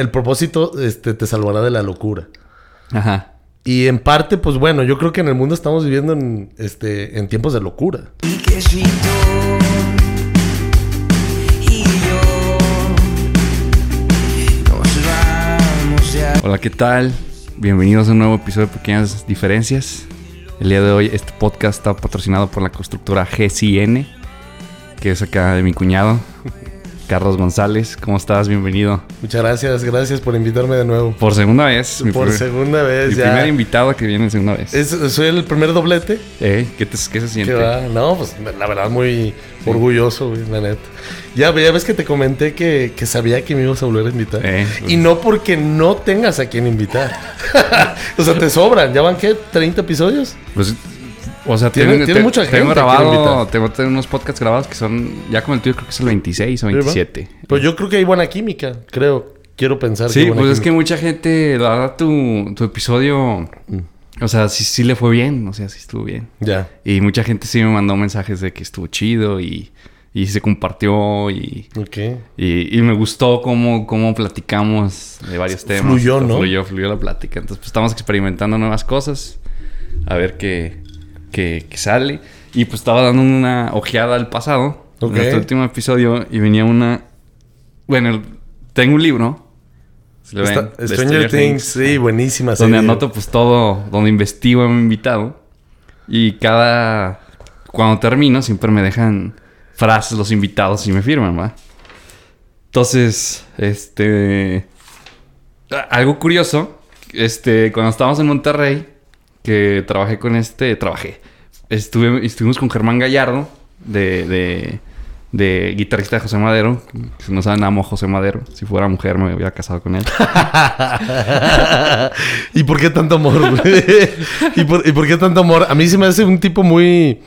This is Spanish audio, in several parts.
el propósito este, te salvará de la locura. Ajá. Y en parte, pues bueno, yo creo que en el mundo estamos viviendo en, este, en tiempos de locura. Y que si tú y yo nos vamos de aquí. Hola, ¿qué tal? Bienvenidos a un nuevo episodio de Pequeñas Diferencias. El día de hoy este podcast está patrocinado por la constructora GCN, que es acá de mi cuñado, Carlos González. ¿Cómo estás? Bienvenido. Muchas gracias, gracias por invitarme de nuevo. Por segunda vez. mi por primer- segunda vez Mi ya. primer invitado que viene segunda vez. Es- soy el primer doblete. Eh, ¿qué, te- qué se siente? No, pues la verdad muy orgulloso, güey, la neta. Ya, ya ves que te comenté que, que sabía que me ibas a volver a invitar. Eh, y no porque no tengas a quien invitar. o sea, te sobran. ¿Ya van qué? ¿30 episodios? Pues, o sea, Tiene- mucha gente Tengo que grabado, tengo, tengo unos podcasts grabados que son, ya como el tuyo creo que es el 26 o ¿Sí, va? 27. Pues yo creo que hay buena química, creo. Quiero pensar que Sí, hay buena pues es que mucha gente, la verdad, tu, tu episodio, o sea, sí, sí le fue bien, o sea, sí estuvo bien. Ya. Y mucha gente sí me mandó mensajes de que estuvo chido y, y se compartió y, Ok. y, y me gustó cómo, cómo platicamos de varios temas. Fluyó, ¿no? Fluyó, fluyó la plática. Entonces, pues estamos experimentando nuevas cosas, a ver qué, qué sale. Y pues estaba dando una ojeada al pasado, Ok. en este último episodio, y venía una... Bueno, tengo un libro. ¿se lo ven? Está- Stranger Things, sí, buenísima donde serie. anoto pues todo, donde investigo a mi invitado. Y cada... Cuando termino siempre me dejan frases los invitados y me firman, ¿va? Entonces, este... Algo curioso, este, cuando estábamos en Monterrey, que trabajé con este, trabajé, estuve, estuvimos con Germán Gallardo, de, de, de guitarrista de José Madero, si no saben, amo a José Madero, si fuera mujer me hubiera casado con él. ¿Y por qué tanto amor? ¿Y por, y por qué tanto amor? A mí se me hace un tipo muy,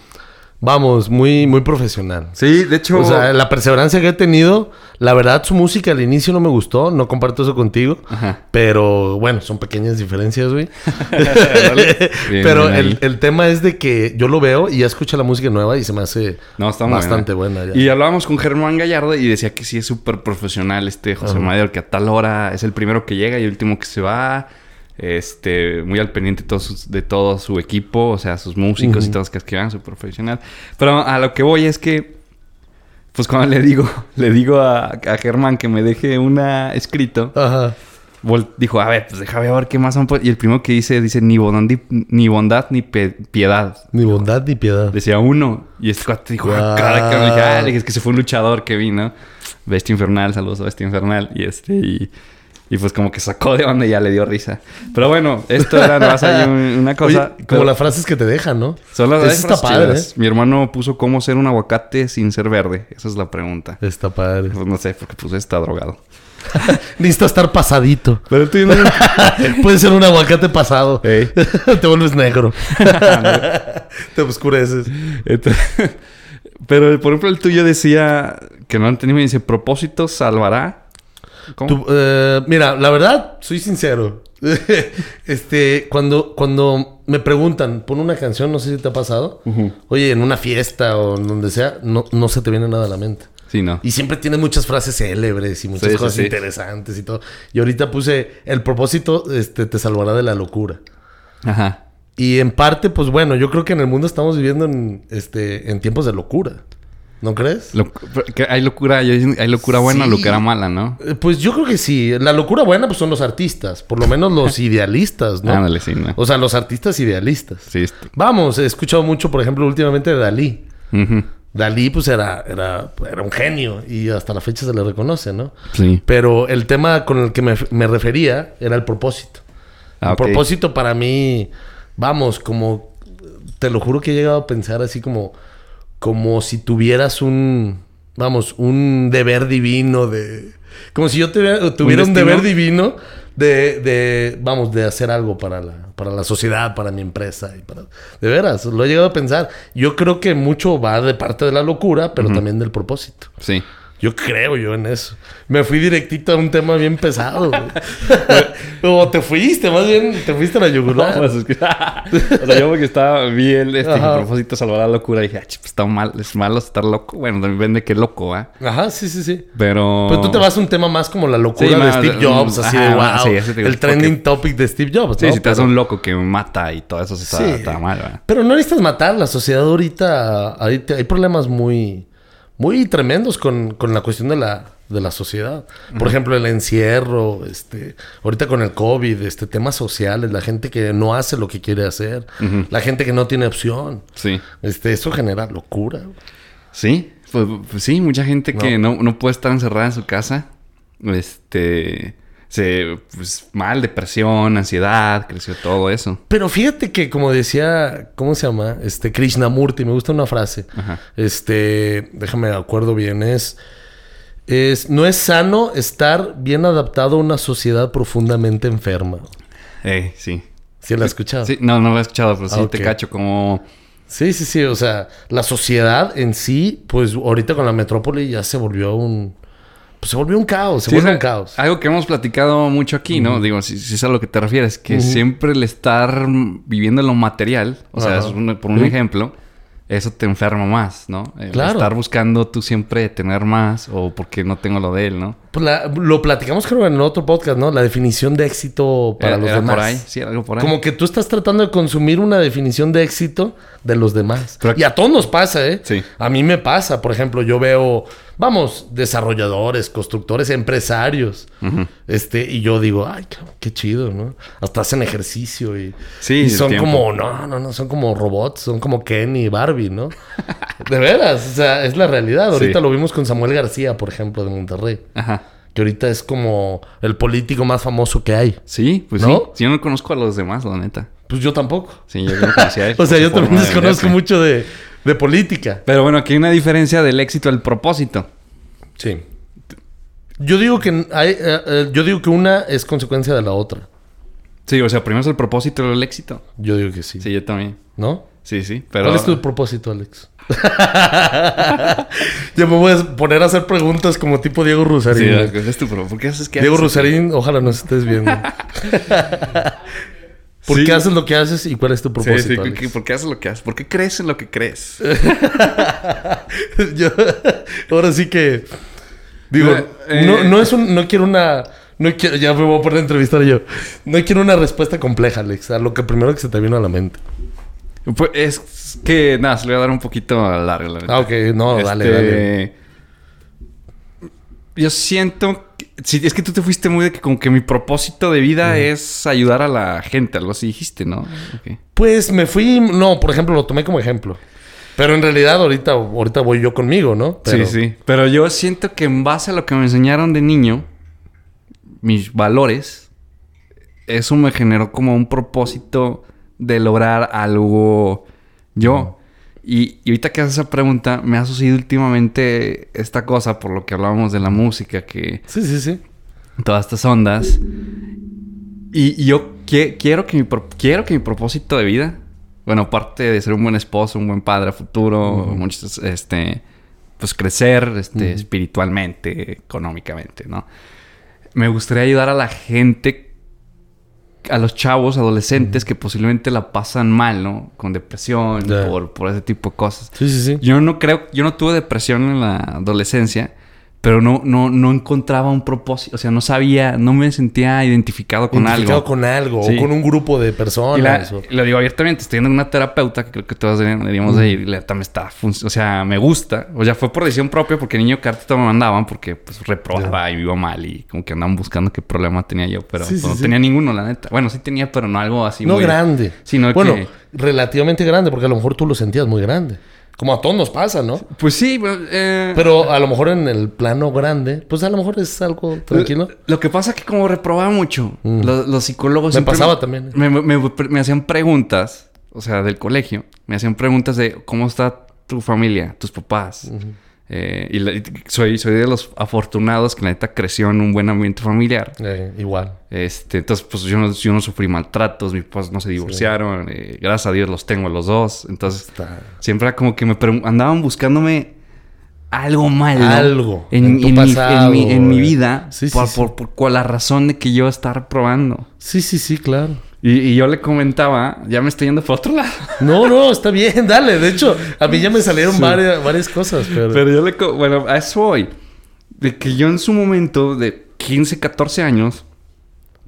vamos, muy, muy profesional. Sí, de hecho... O sea, la perseverancia que he tenido, la verdad, su música al inicio no me gustó, no comparto eso contigo. Ajá. Pero bueno, son pequeñas diferencias, güey. Bien, pero bien el, el tema es de que yo lo veo y ya escucho la música nueva y se me hace No, está muy bastante buena. ya. Y hablábamos con Germán Gallardo y decía que sí es súper profesional este José. Madero, que a tal hora es el primero que llega y el último que se va. Este, muy al pendiente de todo su, de todo su equipo, o sea, sus músicos y todos que escriban, súper profesional. Pero a lo que voy es que, pues cuando le digo, le digo a, a Germán que me deje una escrito, Ajá. dijo, a ver, pues déjame ver qué más pu-". Y el primero que dice, dice, ni bondad ni, ni, bondad, ni piedad. Ni bondad ni piedad. Decía uno. Y este cuate dijo, ah, cara, que dije, ah, dije, es que se fue un luchador que vino. Bestia Infernal, saludos a Bestia Infernal. Y este, y, y pues como que sacó de onda y ya le dio risa. Pero bueno, esto era más ahí un- una cosa. Oye, como las frases que te dejan, ¿no? son las Eso está padre. ¿eh? Mi hermano puso cómo ser un aguacate sin ser verde. Esa es la pregunta. Está padre. Pues no sé, porque puse está drogado. Necesita estar pasadito. Pero tú Puede ser un aguacate pasado. Te vuelves negro. Te oscureces. Entonces- Pero por ejemplo el tuyo decía que no entendí, me dice, propósito salvará. ¿Cómo? Tú, eh, mira, la verdad, soy sincero. este, cuando, cuando me preguntan, pon una canción, no sé si te ha pasado. Oye, en una fiesta o en donde sea, no, no se te viene nada a la mente. Sí, no. Y siempre tiene muchas frases célebres y muchas sí, cosas sí. interesantes y todo. Y ahorita puse, el propósito este, te salvará de la locura. Ajá. Y en parte, pues bueno, yo creo que en el mundo estamos viviendo en, este, en tiempos de locura. ¿No crees? Lo- que hay locura, hay locura buena, Sí. locura mala, ¿no? Eh, Pues yo creo que sí. La locura buena pues son los artistas. Por lo menos los idealistas, ¿no? Ándale, sí, ¿no? O sea, los artistas idealistas. Sí. est- Vamos, he escuchado mucho, por ejemplo, últimamente de Dalí. Dalí, pues era, era, era un genio y hasta la fecha se le reconoce, ¿no? Sí. Pero el tema con el que me, me refería era el propósito. Ah, el propósito para mí, vamos, como, te lo juro que he llegado a pensar así como, como si tuvieras un, vamos, un deber divino de, como si yo tuviera, tuviera un, deber divino de, de, vamos, de hacer algo para la, para la sociedad, para mi empresa y para, de veras, lo he llegado a pensar. Yo creo que mucho va de parte de la locura, pero también del propósito. Sí. Yo creo yo en eso. Me fui directito a un tema bien pesado, o te fuiste, más bien, te fuiste a la No, yugular. pues o sea, yo porque estaba bien este Ajá. propósito salvar la locura. Dije, ah, pues, está mal, es malo estar loco. Bueno, también vende que loco, ¿va? Ajá, sí, sí, sí. Pero... Pero tú te vas a un tema más como la locura Sí, de más, Steve Jobs, así de wow. sí, el trending topic de Steve Jobs, Sí, ¿no? si te Pero- un loco que mata y todo eso sí está, Sí. está mal, ¿va? Pero no necesitas matar. La sociedad ahorita... Hay, hay problemas muy... Muy tremendos con, con la cuestión de la, de la sociedad. Por ejemplo, el encierro, este, ahorita con el COVID, este, temas sociales, la gente que no hace lo que quiere hacer, la gente que no tiene opción. Sí. Este, eso genera locura. Sí, pues, pues sí, mucha gente que no, no puede estar encerrada en su casa. Este. Se. Pues mal, depresión, ansiedad, creció todo eso. Pero fíjate que, como decía, ¿cómo se llama? Este, Krishnamurti, me gusta una frase. Ajá. Este, déjame de acuerdo bien, es, es, no es sano estar bien adaptado a una sociedad profundamente enferma. Eh, sí. ¿Sí la has escuchado? Sí, no, no lo he escuchado, pero sí Ah, te cacho como. Sí, sí, sí. O sea, la sociedad en sí, pues ahorita con la metrópoli ya se volvió un... Pues se volvió un caos, se Sí, vuelve es un caos. Algo que hemos platicado mucho aquí, ¿no? Digo, si, si es a lo que te refieres, que siempre el estar viviendo lo material, o sea, Ajá. es un- por un ejemplo, eso te enferma más, ¿no? El Claro. Estar buscando tú siempre tener más o porque no tengo lo de él, ¿no? Pues la- lo platicamos creo en otro podcast, ¿no? La definición de éxito para Era- los era demás. por ahí, sí, algo por ahí. Como que tú estás tratando de consumir una definición de éxito de los demás. Pero- y a todos nos pasa, ¿eh? Sí. A mí me pasa. Por ejemplo, yo veo, vamos, desarrolladores, constructores, empresarios. Este, y yo digo, ay, qué chido, ¿no? Hasta hacen ejercicio y, Sí, y son como, no, no, no, son como robots, son como Ken y Barbie, ¿no? de veras, o sea, es la realidad. Ahorita Sí. lo vimos con Samuel García, por ejemplo, de Monterrey. Ajá. Que ahorita es como el político más famoso que hay. Sí, pues ¿No? sí. Yo no conozco a los demás, la neta. Pues yo tampoco. Sí, yo no conocía a él. O sea, yo también de desconozco mucho de, de política. Pero bueno, aquí hay una diferencia del éxito al propósito. Sí. Yo digo que hay, eh, eh, yo digo que una es consecuencia de la otra. Sí, o sea, primero es el propósito y luego el éxito. Yo digo que sí. Sí, yo también. ¿No? Sí, sí. Pero. ¿Cuál es tu propósito, Alex? Yo me voy a poner a hacer preguntas como tipo Diego Sí, Rusarín. güey. ¿cuál es tu propósito? ¿Por qué haces que Diego haces? Rusarín, ojalá nos estés viendo. ¿Por Sí. qué haces lo que haces y cuál es tu Sí, propósito, sí, ¿por qué haces lo que haces? ¿Por qué crees en lo que crees? Yo, ahora sí que digo, Eh, eh. no, no es un, no quiero una, no quiero, ya me voy a poner a entrevistar yo. No quiero una respuesta compleja, Alex, a lo que primero que se te vino a la mente. Pues es que, nada, se le voy a dar un poquito largo, la neta. Ah, ok, no, dale, Este, dale. Yo siento... que- sí, es que tú te fuiste muy de que como que mi propósito de vida es ayudar a la gente. Algo así dijiste, ¿no? Pues me fui, no, por ejemplo, lo tomé como ejemplo. Pero en realidad ahorita, ahorita voy yo conmigo, ¿no? Pero- Sí, sí. Pero yo siento que en base a lo que me enseñaron de niño, mis valores, eso me generó como un propósito de lograr algo yo. Y, y ahorita que haces esa pregunta, me ha sucedido últimamente esta cosa, por lo que hablábamos de la música, que Sí, sí, sí. todas estas ondas. Y, y yo qui- quiero, que mi quiero que mi propósito de vida, bueno, aparte de ser un buen esposo, un buen padre a futuro, muchos, este, pues crecer este, espiritualmente, económicamente, ¿no? Me gustaría ayudar a la gente, a los chavos, adolescentes que posiblemente la pasan mal, ¿no? Con depresión, por, por ese tipo de cosas. Sí, sí, sí. Yo no creo, yo no tuve depresión en la adolescencia, pero no, no, no encontraba un propósito, o sea, no sabía, no me sentía identificado con Identificado algo. con algo Sí. o con un grupo de la- personas. o- y lo digo abiertamente, estoy a una terapeuta que creo que todos deberíamos de ir. Y la me está, o sea, me gusta. O sea, fue por decisión propia porque niño cartita me mandaban porque pues reprobaba y iba mal y como que andaban buscando qué problema tenía yo, pero Sí, pues, sí, no tenía ninguno, la neta. Bueno, sí tenía, pero no algo así no muy grande. Sino bueno, que- relativamente grande, porque a lo mejor tú lo sentías muy grande. Como a todos nos pasa, ¿no? Pues sí, pero, eh, Pero a lo mejor en el plano grande, pues a lo mejor es algo tranquilo. Lo, que pasa es que como reprobaba mucho, los, los psicólogos Mm. Me pasaba también. Me, me- me- me hacían preguntas, o sea, del colegio, me hacían preguntas de cómo está tu familia, tus papás. Eh, y, la- y soy, soy de los afortunados que la neta creció en un buen ambiente familiar. Eh, igual. Este, entonces, pues yo no, yo no sufrí maltratos, mis papás no se divorciaron, eh, gracias a Dios los tengo los dos. Entonces, Está- siempre era como que me andaban buscándome algo malo. Algo En, en tu en mi- en pasado, mi, en mi vida. Sí, por, sí. por- por- con la razón de que yo estar probando. Sí, sí, sí, claro. Y, y yo le comentaba, ya me estoy yendo por otro lado. No, no, está bien, dale. De hecho, a mí ya me salieron Sí. varias, varias cosas, pero... Pero yo le... Bueno, a eso voy. De que yo en su momento de 15, 14 años...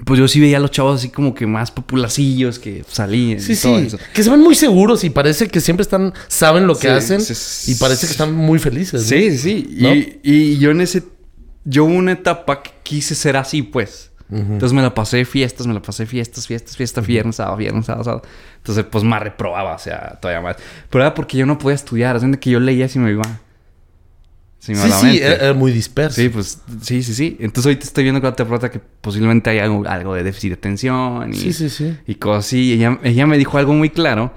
Pues yo sí veía a los chavos así como que más popularcillos que salían. Sí, y todo sí. eso. Que se ven muy seguros y parece que siempre están... Saben lo que Sí, hacen sí, y parece que están muy felices. Sí, sí. Y, y yo en ese... Yo una etapa que quise ser así, pues. Entonces me la pasé fiestas, me la pasé fiestas, fiestas, fiestas, viernes, sábado, viernes, sábado, sábado. Entonces, pues más reprobaba, o sea, todavía más. Pero era porque yo no podía estudiar. De que yo leía si me iba. Si me Sí, sí, era, muy disperso. Sí, pues, sí, sí, sí. Entonces ahorita estoy viendo con la terapeuta que posiblemente hay algo, algo de déficit de atención y, Sí, sí, sí. y cosas así. Y ella, ella me dijo algo muy claro.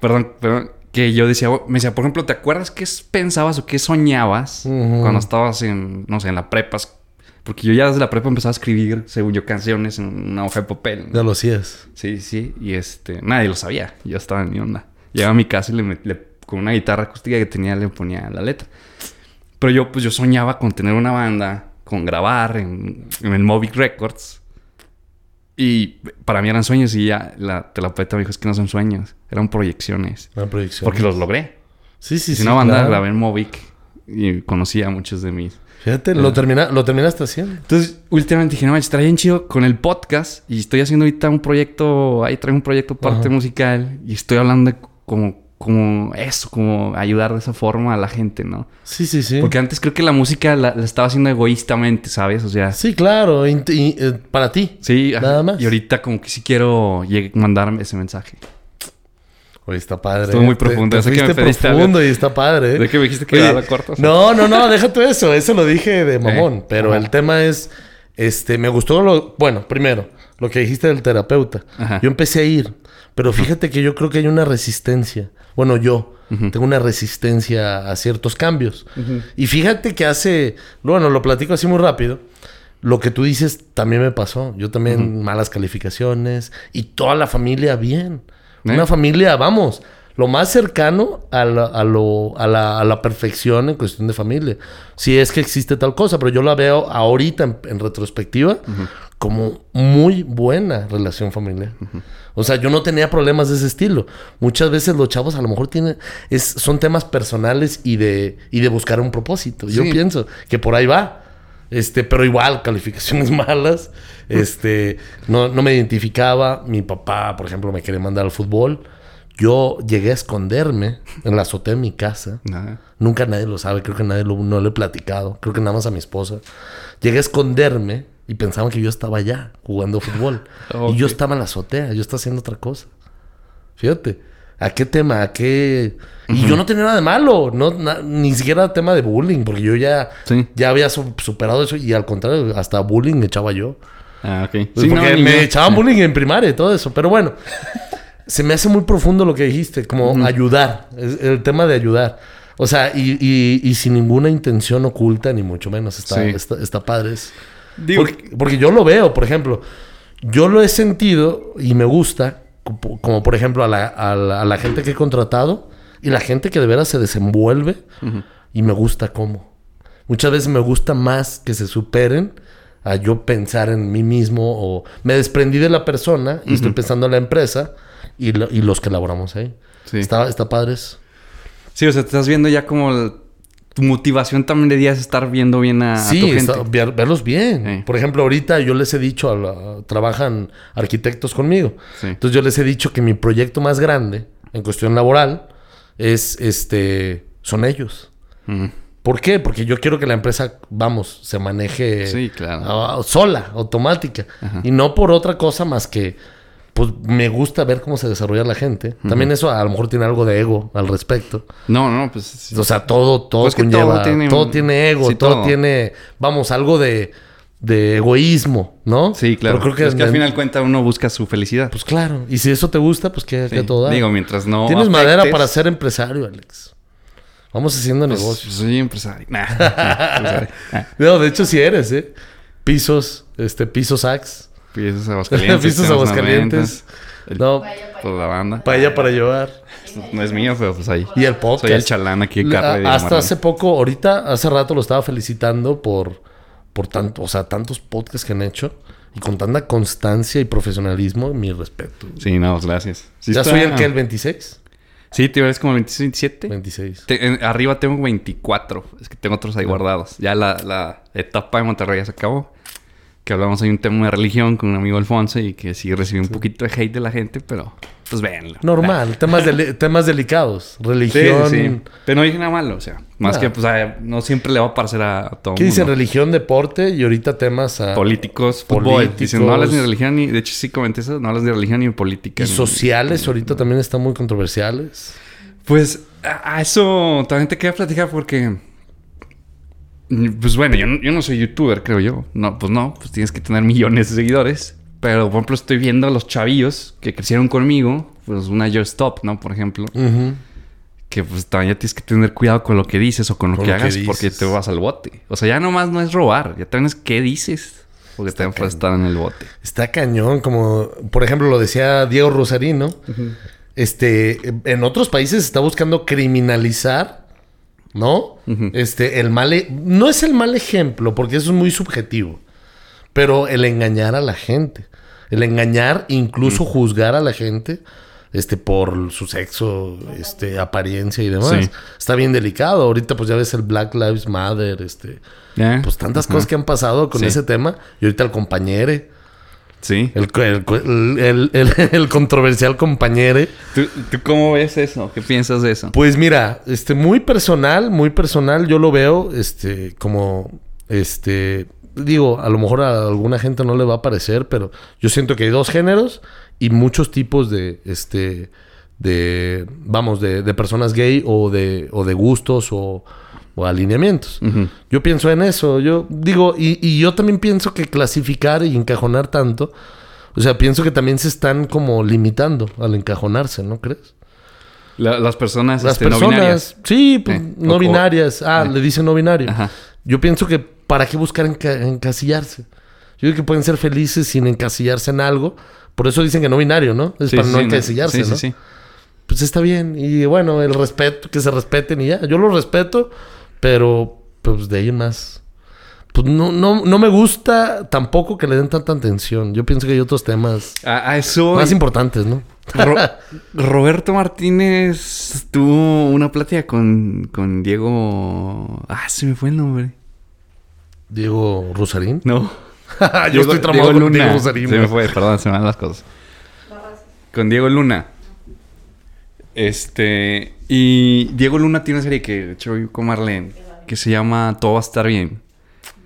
Perdón, perdón. Que yo decía, me decía, por ejemplo, ¿te acuerdas qué pensabas o qué soñabas Ujú. cuando estabas en, no sé, en la prepa? Porque yo ya desde la prepa empezaba a escribir, según yo, canciones en una hoja de papel. Ya lo hacías. Sí, sí. Y este, nadie lo sabía. Yo estaba en mi onda. Llegaba a mi casa y le, le- con una guitarra acústica que tenía le ponía la letra. Pero yo, pues yo soñaba con tener una banda, con grabar en, en el Movic Records. Y para mí eran sueños y ya la terapeuta me dijo, es que no son sueños, eran proyecciones. Una proyección. Porque los logré. Sí, sí, sí. una banda, claro. grabé en Movic y conocí a muchos de mis... Fíjate, lo, termina, lo terminaste haciendo. Entonces, últimamente dije, no, manches, bien chido con el podcast. Y estoy haciendo ahorita un proyecto, ahí traigo un proyecto parte Ajá. musical. Y estoy hablando de como, como eso, como ayudar de esa forma a la gente, ¿no? Sí, sí, sí. Porque antes creo que la música la, la estaba haciendo egoístamente, ¿sabes? O sea, sí, Sí, claro. y, eh, para ti. ajá. Nada más. Y ahorita como que sí quiero mandarme ese mensaje. Oye, está padre. Estuvo muy Te- profundo. Te, Sé que me pediste profundo y está padre. ¿eh? ¿De que me dijiste que Oye, era la corta? No, no, no, deja tú eso. Eso lo dije de mamón. Eh, Pero ajá. el tema es, este, me gustó lo, bueno, primero, lo que dijiste del terapeuta. Ajá. Yo empecé a ir, pero fíjate que yo creo que hay una resistencia. Bueno, yo tengo una resistencia a ciertos cambios. Y fíjate que hace, bueno, lo platico así muy rápido. Lo que tú dices también me pasó. Yo también malas calificaciones y toda la familia bien. ¿Eh? Una familia, vamos, lo más cercano a la, a lo- a la- a la perfección en cuestión de familia. Si es que existe tal cosa, pero yo la veo ahorita en, en retrospectiva como muy buena relación familiar. O sea, yo no tenía problemas de ese estilo. Muchas veces los chavos a lo mejor tienen, es, son temas personales y de, y de buscar un propósito. Yo pienso que por ahí va. Este, pero igual, calificaciones malas. Este, no, no me identificaba. Mi papá, por ejemplo, me quería mandar al fútbol. Yo llegué a esconderme en la azotea de mi casa. Ajá. Nunca nadie lo sabe, creo que nadie lo, no lo he platicado. Creo que nada más a mi esposa. Llegué a esconderme y pensaban que yo estaba allá jugando fútbol. Y yo estaba en la azotea, yo estaba haciendo otra cosa. Fíjate, ¿a qué tema? ¿A qué...? Y yo no tenía nada de malo, no, na- ni siquiera tema de bullying, porque yo ya, Sí. ya había su- superado eso y al contrario, hasta bullying me echaba yo. Ah, ok. Pues Sí, porque me yo. echaban bullying en primaria y todo eso. Pero bueno, se me hace muy profundo lo que dijiste, como ayudar, es el tema de ayudar. O sea, y, y- y sin ninguna intención oculta, ni mucho menos. Está, Sí. está, está padre eso. Digo- porque, porque yo lo veo, por ejemplo, yo lo he sentido y me gusta, como, por ejemplo a la, a la- a la gente que he contratado y la gente que de veras se desenvuelve y me gusta cómo. Muchas veces me gusta más que se superen a yo pensar en mí mismo o me desprendí de la persona y estoy pensando en la empresa y, lo- y los que laboramos ahí. Sí. Está, está padre eso. Sí, o sea, te estás viendo ya como el- tu motivación también de día es estar viendo bien a, a Sí, tu gente. está- ver- verlos bien. Sí. Por ejemplo, ahorita yo les he dicho, a la- trabajan arquitectos conmigo. Sí. Entonces yo les he dicho que mi proyecto más grande en cuestión laboral es este son ellos. ¿Por qué? Porque yo quiero que la empresa, vamos, se maneje Sí, claro. ah, sola, automática. Y no por otra cosa más que, pues me gusta ver cómo se desarrolla la gente. También eso a lo mejor tiene algo de ego al respecto. No, no, pues... sí. O sea, todo, todo Pues conlleva, todo tiene- todo tiene ego, sí, todo, todo. tiene, vamos, algo de, de egoísmo, ¿no? Sí, claro. Pero creo que, es que al final cuenta uno busca su felicidad. pues claro. Y si eso te gusta, pues que, Sí. todo da. Digo, mientras no Tienes afectes- madera para ser empresario, Alex. Vamos haciendo Pues, negocios. soy empresario. Nah, empresario. Ah, No, de hecho sí eres, ¿eh? Pisos, este, pisos Axe. Pisos Aguascalientes. Pisos Aguascalientes. El- No, pues la banda. Paella para llevar. No es mío, pero pues ahí. Y el podcast. Soy el chalán aquí de de hasta hace poco, ahorita, hace rato lo estaba felicitando por, por tanto, o sea, tantos podcasts que han hecho y con tanta constancia y profesionalismo, mi respeto. Sí, no, pues, gracias. Sí ¿Ya está- soy el que, el 26? Sí, te ves como el 26, 27. 26. Te- en- arriba tengo 24. Es que tengo otros ahí guardados. Ya la, la etapa de Monterrey ya se acabó. Que hablamos ahí un tema de religión con un amigo Alfonso y que sí recibí un poquito de hate de la gente, pero pues véanlo. Normal, temas, temas delicados. Religión. sí. Pero no dije nada malo, o sea. Más Ah. que, pues, a- no siempre le va a parecer a, a todo ¿Qué el dicen? mundo. Religión, deporte y ahorita temas a... Políticos, fútbol. Políticos. Dicen, no hablas ni de religión ni... De hecho, sí comenté eso. No hablas ni de religión ni de política. Y ni- sociales ahorita también están muy controversiales. Pues a, a eso también te quería platicar porque... Pues bueno, yo no, yo no soy youtuber, creo yo. No, pues no, pues tienes que tener millones de seguidores. Pero, por ejemplo, estoy viendo a los chavillos que crecieron conmigo. Pues una Yo Stop, ¿no? Por ejemplo. Que pues también tienes que tener cuidado con lo que dices o con lo Con que lo que hagas porque te vas al bote. O sea, ya nomás no es robar. Ya también es qué dices. Porque también puedes estar en el bote. Está cañón, como por ejemplo lo decía Diego Rosarino. Este, en otros países se está buscando criminalizar, ¿no? Este, el mal, e- no es el mal ejemplo, porque eso es muy subjetivo, pero el engañar a la gente, el engañar, incluso juzgar a la gente, este, por su sexo, este, apariencia y demás, Sí. está bien delicado. Ahorita, pues ya ves el Black Lives Matter, este, pues tantas cosas que han pasado con Sí. ese tema, y ahorita el compañere. Sí. El, el, el- el- el controversial compañero. ¿Tú, tú cómo ves eso? ¿Qué piensas de eso? Pues mira, este, muy personal, muy personal, yo lo veo, este, como, este, digo, a lo mejor a alguna gente no le va a parecer, pero yo siento que hay dos géneros y muchos tipos de, este, de, vamos, de, de personas gay o de, o de gustos o, o alineamientos. Yo pienso en eso, yo digo, y, y yo también pienso que clasificar y encajonar tanto, o sea, pienso que también se están como limitando al encajonarse, ¿no crees? La- las personas, Las este, no personas, binarias. sí, pues, Eh, no o- binarias, ah, eh. le dicen no binario. Ajá. Yo pienso que para qué buscar enca- encasillarse. Yo creo que pueden ser felices sin encasillarse en algo. Por eso dicen que no binario, ¿no? Es Sí, para sí, no encasillarse, sí, ¿no? sí, sí. Pues está bien. Y bueno, el respeto, que se respeten y ya. Yo lo respeto, pero pues de ahí en más. Pues no, no, no me gusta tampoco que le den tanta atención. Yo pienso que hay otros temas A, a eso... más importantes, ¿no? Ro- Roberto Martínez tuvo una plática con, con Diego... Ah, se me fue el nombre. Diego Rosarín. No. Yo Diego- estoy tramado Diego con Diego Luna. Rosarín. Se me fue, perdón, se me van las cosas. Con Diego Luna. Este... Y Diego Luna tiene una serie que, de hecho, vi con Marlene, que se llama Todo va a estar bien.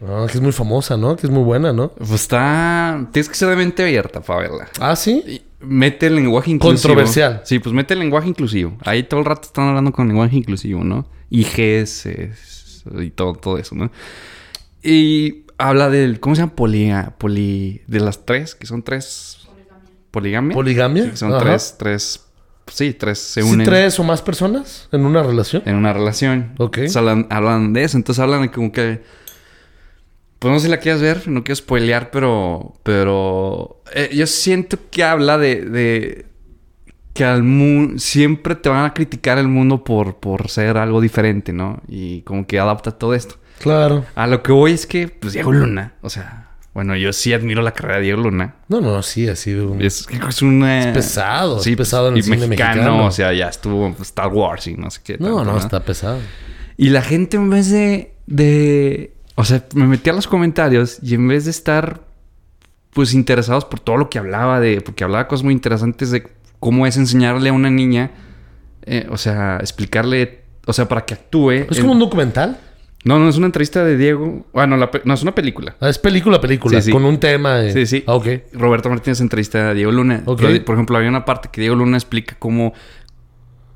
Ah, que es muy famosa, ¿no? Que es muy buena, ¿no? Pues está... Tienes que ser de mente abierta para verla. Ah, sí. Y Mete el lenguaje inclusivo. Controversial. Sí, pues mete el lenguaje inclusivo. Ahí todo el rato están hablando con lenguaje inclusivo, ¿no? IGs es- y todo, todo eso, ¿no? Y habla del... ¿Cómo se llama? Polia, poli... De las tres, que son tres... Poligamia. Poligamia. Sí, que son Ajá. tres, tres... Sí, tres se ¿Sí, tres o más personas en una relación? en una relación. Ok. Entonces hablan, hablan de eso. Entonces hablan de como que... Pues no sé si la quieres ver, no quiero spoilear, pero... Pero... eh, yo siento que habla de... de que al mundo... Siempre te van a criticar el mundo por, por ser algo diferente, ¿no? Y como que adapta todo esto. Claro. A lo que voy es que... Pues Diego Luna. O sea... Bueno, yo sí admiro la carrera de Diego Luna. No, no, sí, ha sido un... Es, es una... Es pesado, es Sí, pesado en y el cine mexicano. O sea, ya estuvo Star Wars y no sé qué. No, no, está pesado. y la gente en vez de, de... O sea, me metí a los comentarios y en vez de estar pues interesados por todo lo que hablaba de... Porque hablaba cosas muy interesantes de cómo es enseñarle a una niña... eh, o sea, explicarle... O sea, para que actúe... ¿Es en- como un documental? No, no, es una entrevista de Diego. Bueno, la pe- no, es una película. Ah, es película, película. Sí, sí. Con un tema. eh. Sí, sí. Ah, ok. Roberto Martínez entrevista a Diego Luna. Ok. Pero, por ejemplo, había una parte que Diego Luna explica cómo,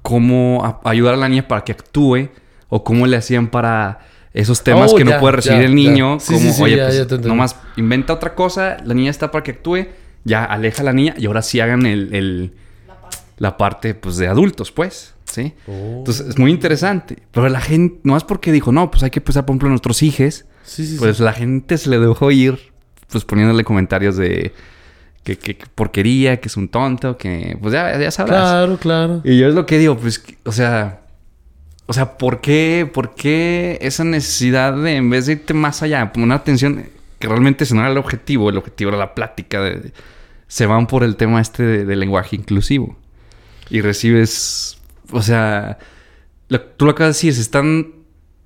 cómo ayudar a la niña para que actúe o cómo le hacían para esos temas Oh, que no puede recibir ya, el niño. Sí, como, oye, ya, pues, ya te entendí. nomás inventa otra cosa, la niña está para que actúe, ya aleja a la niña y ahora sí hagan el, el- la parte pues, de adultos, pues. ¿Sí? Oh. Entonces es muy interesante. Pero la gente, no es porque dijo, no, pues hay que empezar, por ejemplo, nuestros hijos. Sí, sí, sí. Pues la gente se le dejó ir, pues poniéndole comentarios de que, que- que porquería, que es un tonto, que pues ya, ya sabrás. Claro, claro. Y yo es lo que digo, pues, o sea, o sea, ¿por qué, por qué esa necesidad de, en vez de irte más allá, poner atención, que realmente ese no era el objetivo, el objetivo era la plática, de- se van por el tema este de- del lenguaje inclusivo. Y recibes, o sea, lo- tú lo acabas de decir, se están,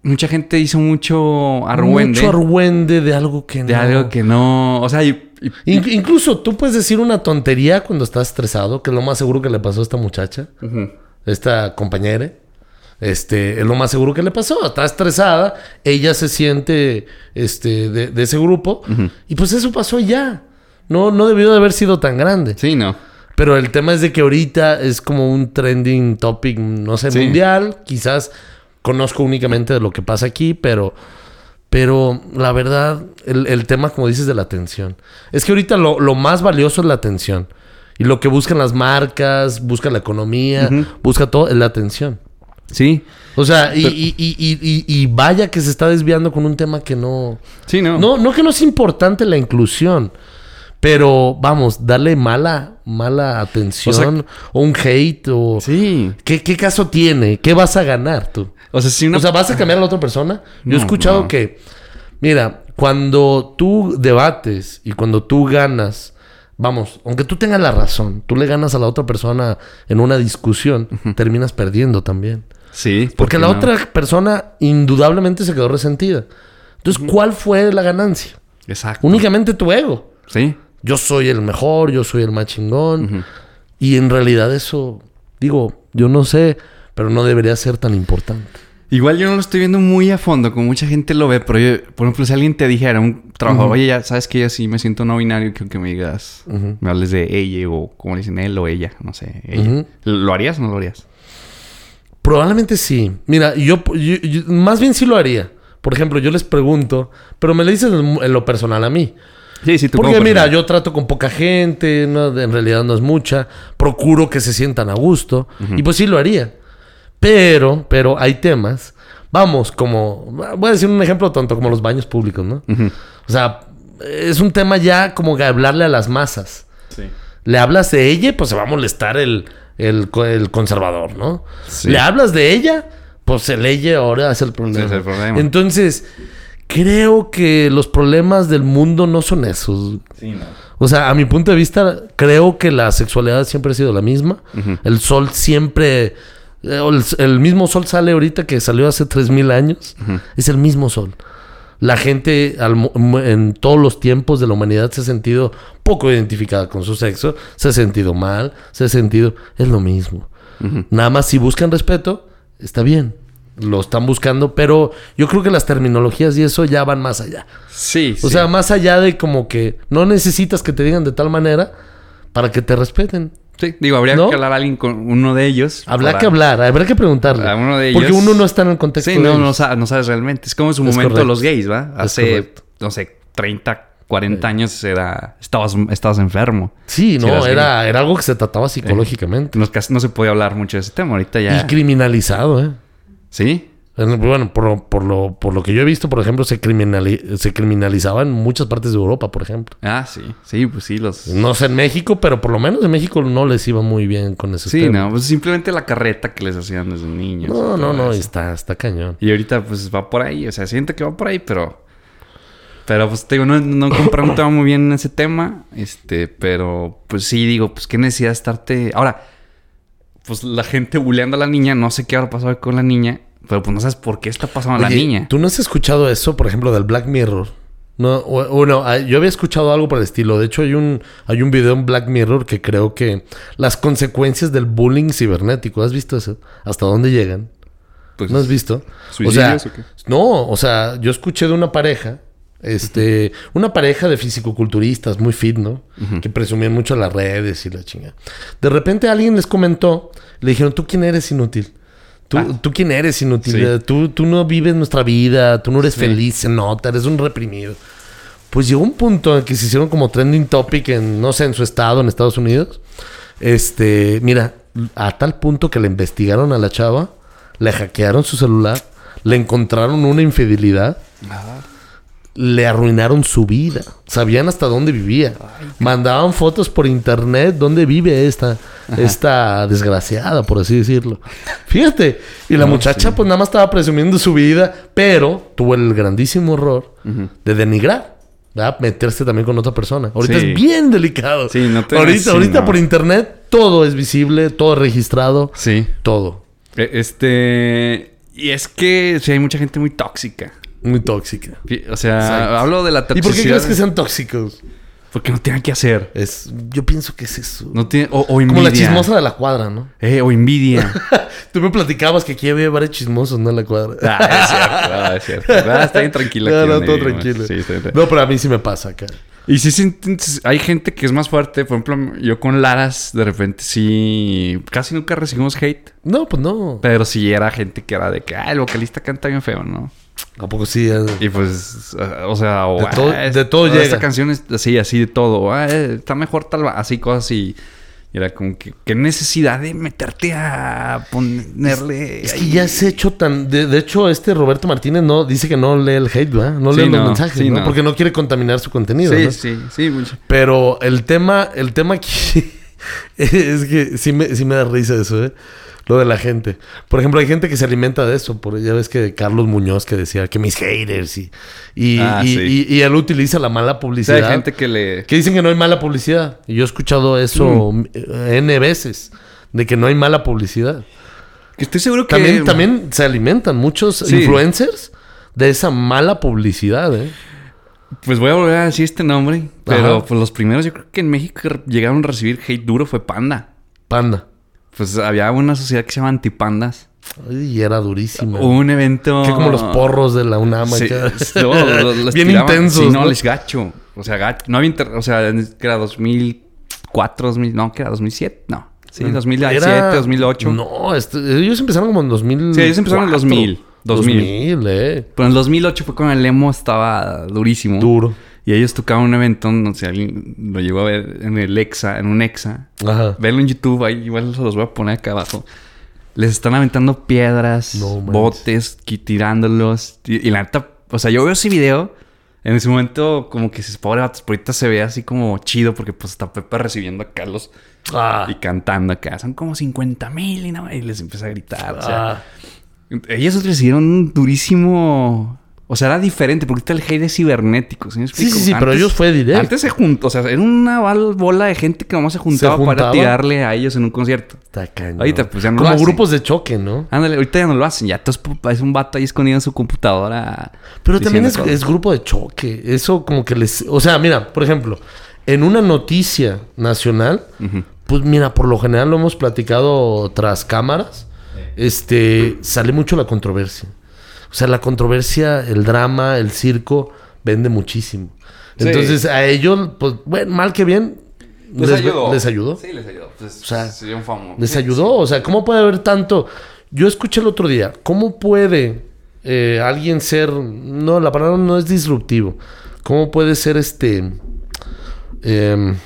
mucha gente hizo mucho argüende Mucho argüende de algo que no. de algo que no, o sea, y- y- In- incluso tú puedes decir una tontería cuando estás estresado, que es lo más seguro que le pasó a esta muchacha, esta compañera. Este, es lo más seguro que le pasó. Está estresada, ella se siente este, de, de ese grupo, y pues eso pasó ya. No, no debió de haber sido tan grande. Sí, no. Pero el tema es de que ahorita es como un trending topic, no sé, Sí. mundial. Quizás conozco únicamente de lo que pasa aquí, pero, pero la verdad, el, el tema, como dices, de la atención. Es que ahorita lo, lo más valioso es la atención. Y lo que buscan las marcas, busca la economía, busca todo, es la atención. Sí. O sea, y- y- y- y vaya que se está desviando con un tema que no... Sí, no. No, no que no es importante la inclusión, pero vamos, darle mala, mala atención o, un hate o... Sí. ¿Qué, qué caso tiene? ¿Qué vas a ganar tú? O sea, si una... O sea, ¿vas a cambiar a la otra persona? Yo he escuchado no. que, mira, cuando tú debates y cuando tú ganas, vamos, aunque tú tengas la razón, tú le ganas a la otra persona en una discusión, terminas perdiendo también. sí. ¿por Porque la no? otra persona indudablemente se quedó resentida. Entonces, ¿cuál fue la ganancia? Exacto. Únicamente tu ego. Sí. Yo soy el mejor, yo soy el más chingón. Y en realidad eso, digo, yo no sé, pero no debería ser tan importante. Igual yo no lo estoy viendo muy a fondo, como mucha gente lo ve, pero yo, por ejemplo, si alguien te dijera un trabajo, oye, ya sabes que yo sí me siento no binario, que me digas, me hables de ella o como le dicen él o ella, no sé, ella. ¿Lo harías o no lo harías? Probablemente sí. Mira, yo, yo- yo- más bien sí lo haría. Por ejemplo, yo les pregunto, pero me lo dices en, en lo personal a mí. Sí, sí, tú Porque mira, persona. yo trato con poca gente, no, en realidad no es mucha. Procuro que se sientan a gusto. Y pues sí lo haría. Pero, pero hay temas. Vamos, como... Voy a decir un ejemplo tonto, como los baños públicos, ¿no? O sea, es un tema ya como que hablarle a las masas. Sí. Le hablas de ella, pues se va a molestar el, el, co- el conservador, ¿no? Sí. Le hablas de ella, pues el ella ahora es el problema. Sí, es el problema. Entonces, creo que los problemas del mundo no son esos. Sí, no. O sea, a mi punto de vista, creo que la sexualidad siempre ha sido la misma. El sol siempre... eh, El, el mismo sol sale ahorita que salió hace 3.000 años. Es el mismo sol. La gente al en todos los tiempos de la humanidad se ha sentido poco identificada con su sexo, se ha sentido mal, se ha sentido... Es lo mismo. Nada más si buscan respeto, está bien. Lo están buscando, pero yo creo que las terminologías y eso ya van más allá. Sí, O sí. sea, más allá de como que no necesitas que te digan de tal manera para que te respeten. Sí, digo, habría ¿No? que hablar a alguien con uno de ellos. Habrá para- que hablar, habrá que preguntarle. A uno de Porque ellos- uno no está en el contexto Sí, de no, ellos. no, sa- no sabes realmente. Es como en su Es momento correcto. los gays, ¿va? Hace, no sé, 30, 40 años era, estabas, estabas enfermo. Sí, no, era, era algo que se trataba psicológicamente. No, es que no se podía hablar mucho de ese tema. Ahorita ya... Y criminalizado, ¿eh? ¿Sí? En- Bueno, por, lo- por, lo, por lo que yo he visto, por ejemplo, se, criminali- se criminalizaba en muchas partes de Europa, por ejemplo. Ah, sí. Sí, pues sí, los... No sé en México, pero por lo menos en México no les iba muy bien con ese Sí, no, pues simplemente la carreta que les hacían desde niños. No, no, no, eso. está, está cañón. Y ahorita pues va por ahí, o sea, siento que va por ahí, pero... Pero pues te digo, no, no comprendo muy bien ese tema, este, pero pues sí digo, pues qué necesidad de estarte... Ahora, pues la gente buleando a la niña, no sé qué habrá pasado con la niña, pero pues no sabes por qué está pasando a la niña. ¿Tú no has escuchado eso, por ejemplo, del Black Mirror? No, o, o no, ah, yo había escuchado algo por el estilo. De hecho, hay un, hay un video en Black Mirror que creo que las consecuencias del bullying cibernético, ¿has visto eso? ¿Hasta dónde llegan? Pues, ¿No has visto? ¿Suicidios o o qué? No, o sea, yo escuché de una pareja, este, una pareja de fisicoculturistas muy fit, ¿no? Que presumían mucho las redes y la chinga. De repente alguien les comentó, le dijeron, ¿tú quién eres inútil? ¿Tú, Ah. ¿tú quién eres inútil? Sí. Eh, Tú, tú no vives nuestra vida, tú no eres feliz, se nota, eres un reprimido. Pues llegó un punto en que se hicieron como trending topic en, no sé, en su estado, en Estados Unidos. Este, mira, a tal punto que le investigaron a la chava, le hackearon su celular, le encontraron una infidelidad le arruinaron su vida. Sabían hasta dónde vivía. Mandaban fotos por internet dónde vive esta, esta desgraciada, por así decirlo. Fíjate. Y la No, muchacha sí. pues nada más estaba presumiendo su vida, pero tuvo el grandísimo error de denigrar. ¿verdad? Meterse también con otra persona. Ahorita Sí. es bien delicado. Sí, no te- ahorita, ahorita por internet todo es visible, todo es registrado, Sí. todo. E- Este. Y es que sí, hay mucha gente muy tóxica. Muy tóxica. O sea, Exacto. hablo de la ¿Y toxicidad. por qué crees que sean tóxicos? Porque no tienen que hacer. Es, yo pienso que es eso. No tiene, o, o envidia. Como la chismosa de la cuadra, ¿no? Eh, o envidia. Tú me platicabas que aquí había varios chismosos, ¿no? En la cuadra. ah, es cierto, ah, es cierto. Ah, está bien tranquila. No, no, todo tranquilo. Sí, está bien. No, pero a mí sí me pasa acá. Y sí, sí, hay gente que es más fuerte. Por ejemplo, yo con Laras, de repente sí. Casi nunca recibimos hate. No, pues no. Pero sí era gente que era de que, ah, el vocalista canta bien feo, ¿no? ¿A poco sí? eh? Y pues, eh, o sea, De todo- ah, de llega. Esta canción es así, así de todo. Ah, eh, está mejor tal, así cosas y. y era como que, qué necesidad de meterte a ponerle. Es que ya se ha hecho tan... De, de hecho, este Roberto Martínez no dice que no lee el hate, ¿verdad? No Sí, lee los no, mensajes, sí, ¿no? no. Porque no quiere contaminar su contenido, Sí, ¿no? sí, sí, mucho. Pero el tema, el tema aquí es que sí me, sí me da risa eso, ¿eh? Lo de la gente. Por ejemplo, hay gente que se alimenta de eso. Por, ya ves que Carlos Muñoz que decía que mis haters y, y, Ah, y, sí. y- y él utiliza la mala O sea, publicidad. hay gente que le. Que dicen que no hay mala publicidad. Y yo he escuchado eso Mm. eh, N veces. De que no hay mala publicidad. que estoy seguro que. También, también se alimentan muchos Sí. influencers de esa mala publicidad, ¿eh? Pues voy a volver a decir este nombre. Pero Ajá. pues los primeros, yo creo que en México que llegaron a recibir hate duro fue Panda. Panda. Pues había una sociedad que se llama Antipandas. Y era durísimo. Un evento. Que como los porros de la UNAM. Sí, no, lo- los Bien tiraban. intensos. Sí, no, ¿no? les gacho. O sea, gacho. No había inter... O sea, que era 2004, 2000... No, que era 2007. No. Sí, 2007, Mm. Era- 2008. No, este- ellos empezaron como en 2000. Sí, ellos empezaron en 2000. 2000. 2000, eh. Pero en el 2008 fue cuando el emo estaba durísimo. Duro. Y ellos tocaban un evento, no sé, alguien lo llegó a ver en el Exa, en un Exa. Ajá. Verlo en YouTube, ahí igual se los voy a poner acá abajo. Les están aventando piedras, No botes, tirándolos. Y, y la neta, o sea, yo veo ese video. En ese momento, como que dices, pobre vatos, ahorita se ve así como chido porque pues está Pepe recibiendo a Carlos Ah. y cantando acá. Son como 50 mil y, nada, y les empieza a gritar. O sea, Ah. ellos recibieron un durísimo. O sea, era diferente porque ahorita el hate es cibernético. ¿sí, me Sí, explico? sí, sí, pero ellos fue directo. Antes se juntó, o sea, era una bola de gente que nomás se juntaba, juntaba. para tirarle a ellos en un concierto. Está cañón. Ahorita, pues, ya no Como lo hacen. grupos de choque, ¿no? Ándale, ahorita ya no lo hacen. Ya entonces es un vato ahí escondido en su computadora. Pero también es, grupo de choque. Eso como que les... O sea, mira, por ejemplo, en una noticia nacional, pues mira, por lo general lo hemos platicado tras cámaras, este, sale mucho la controversia. O sea, la controversia, el drama, el circo, vende muchísimo. Sí. Entonces, a ellos, pues, bueno, mal que bien, les, les ayudó. Sí, les ayudó. Pues, O sea, un famoso. Les ayudó. O sea, ¿cómo puede haber tanto? Yo escuché el otro día, ¿cómo puede eh, alguien ser... No, la palabra no es disruptivo. ¿Cómo puede ser este... em,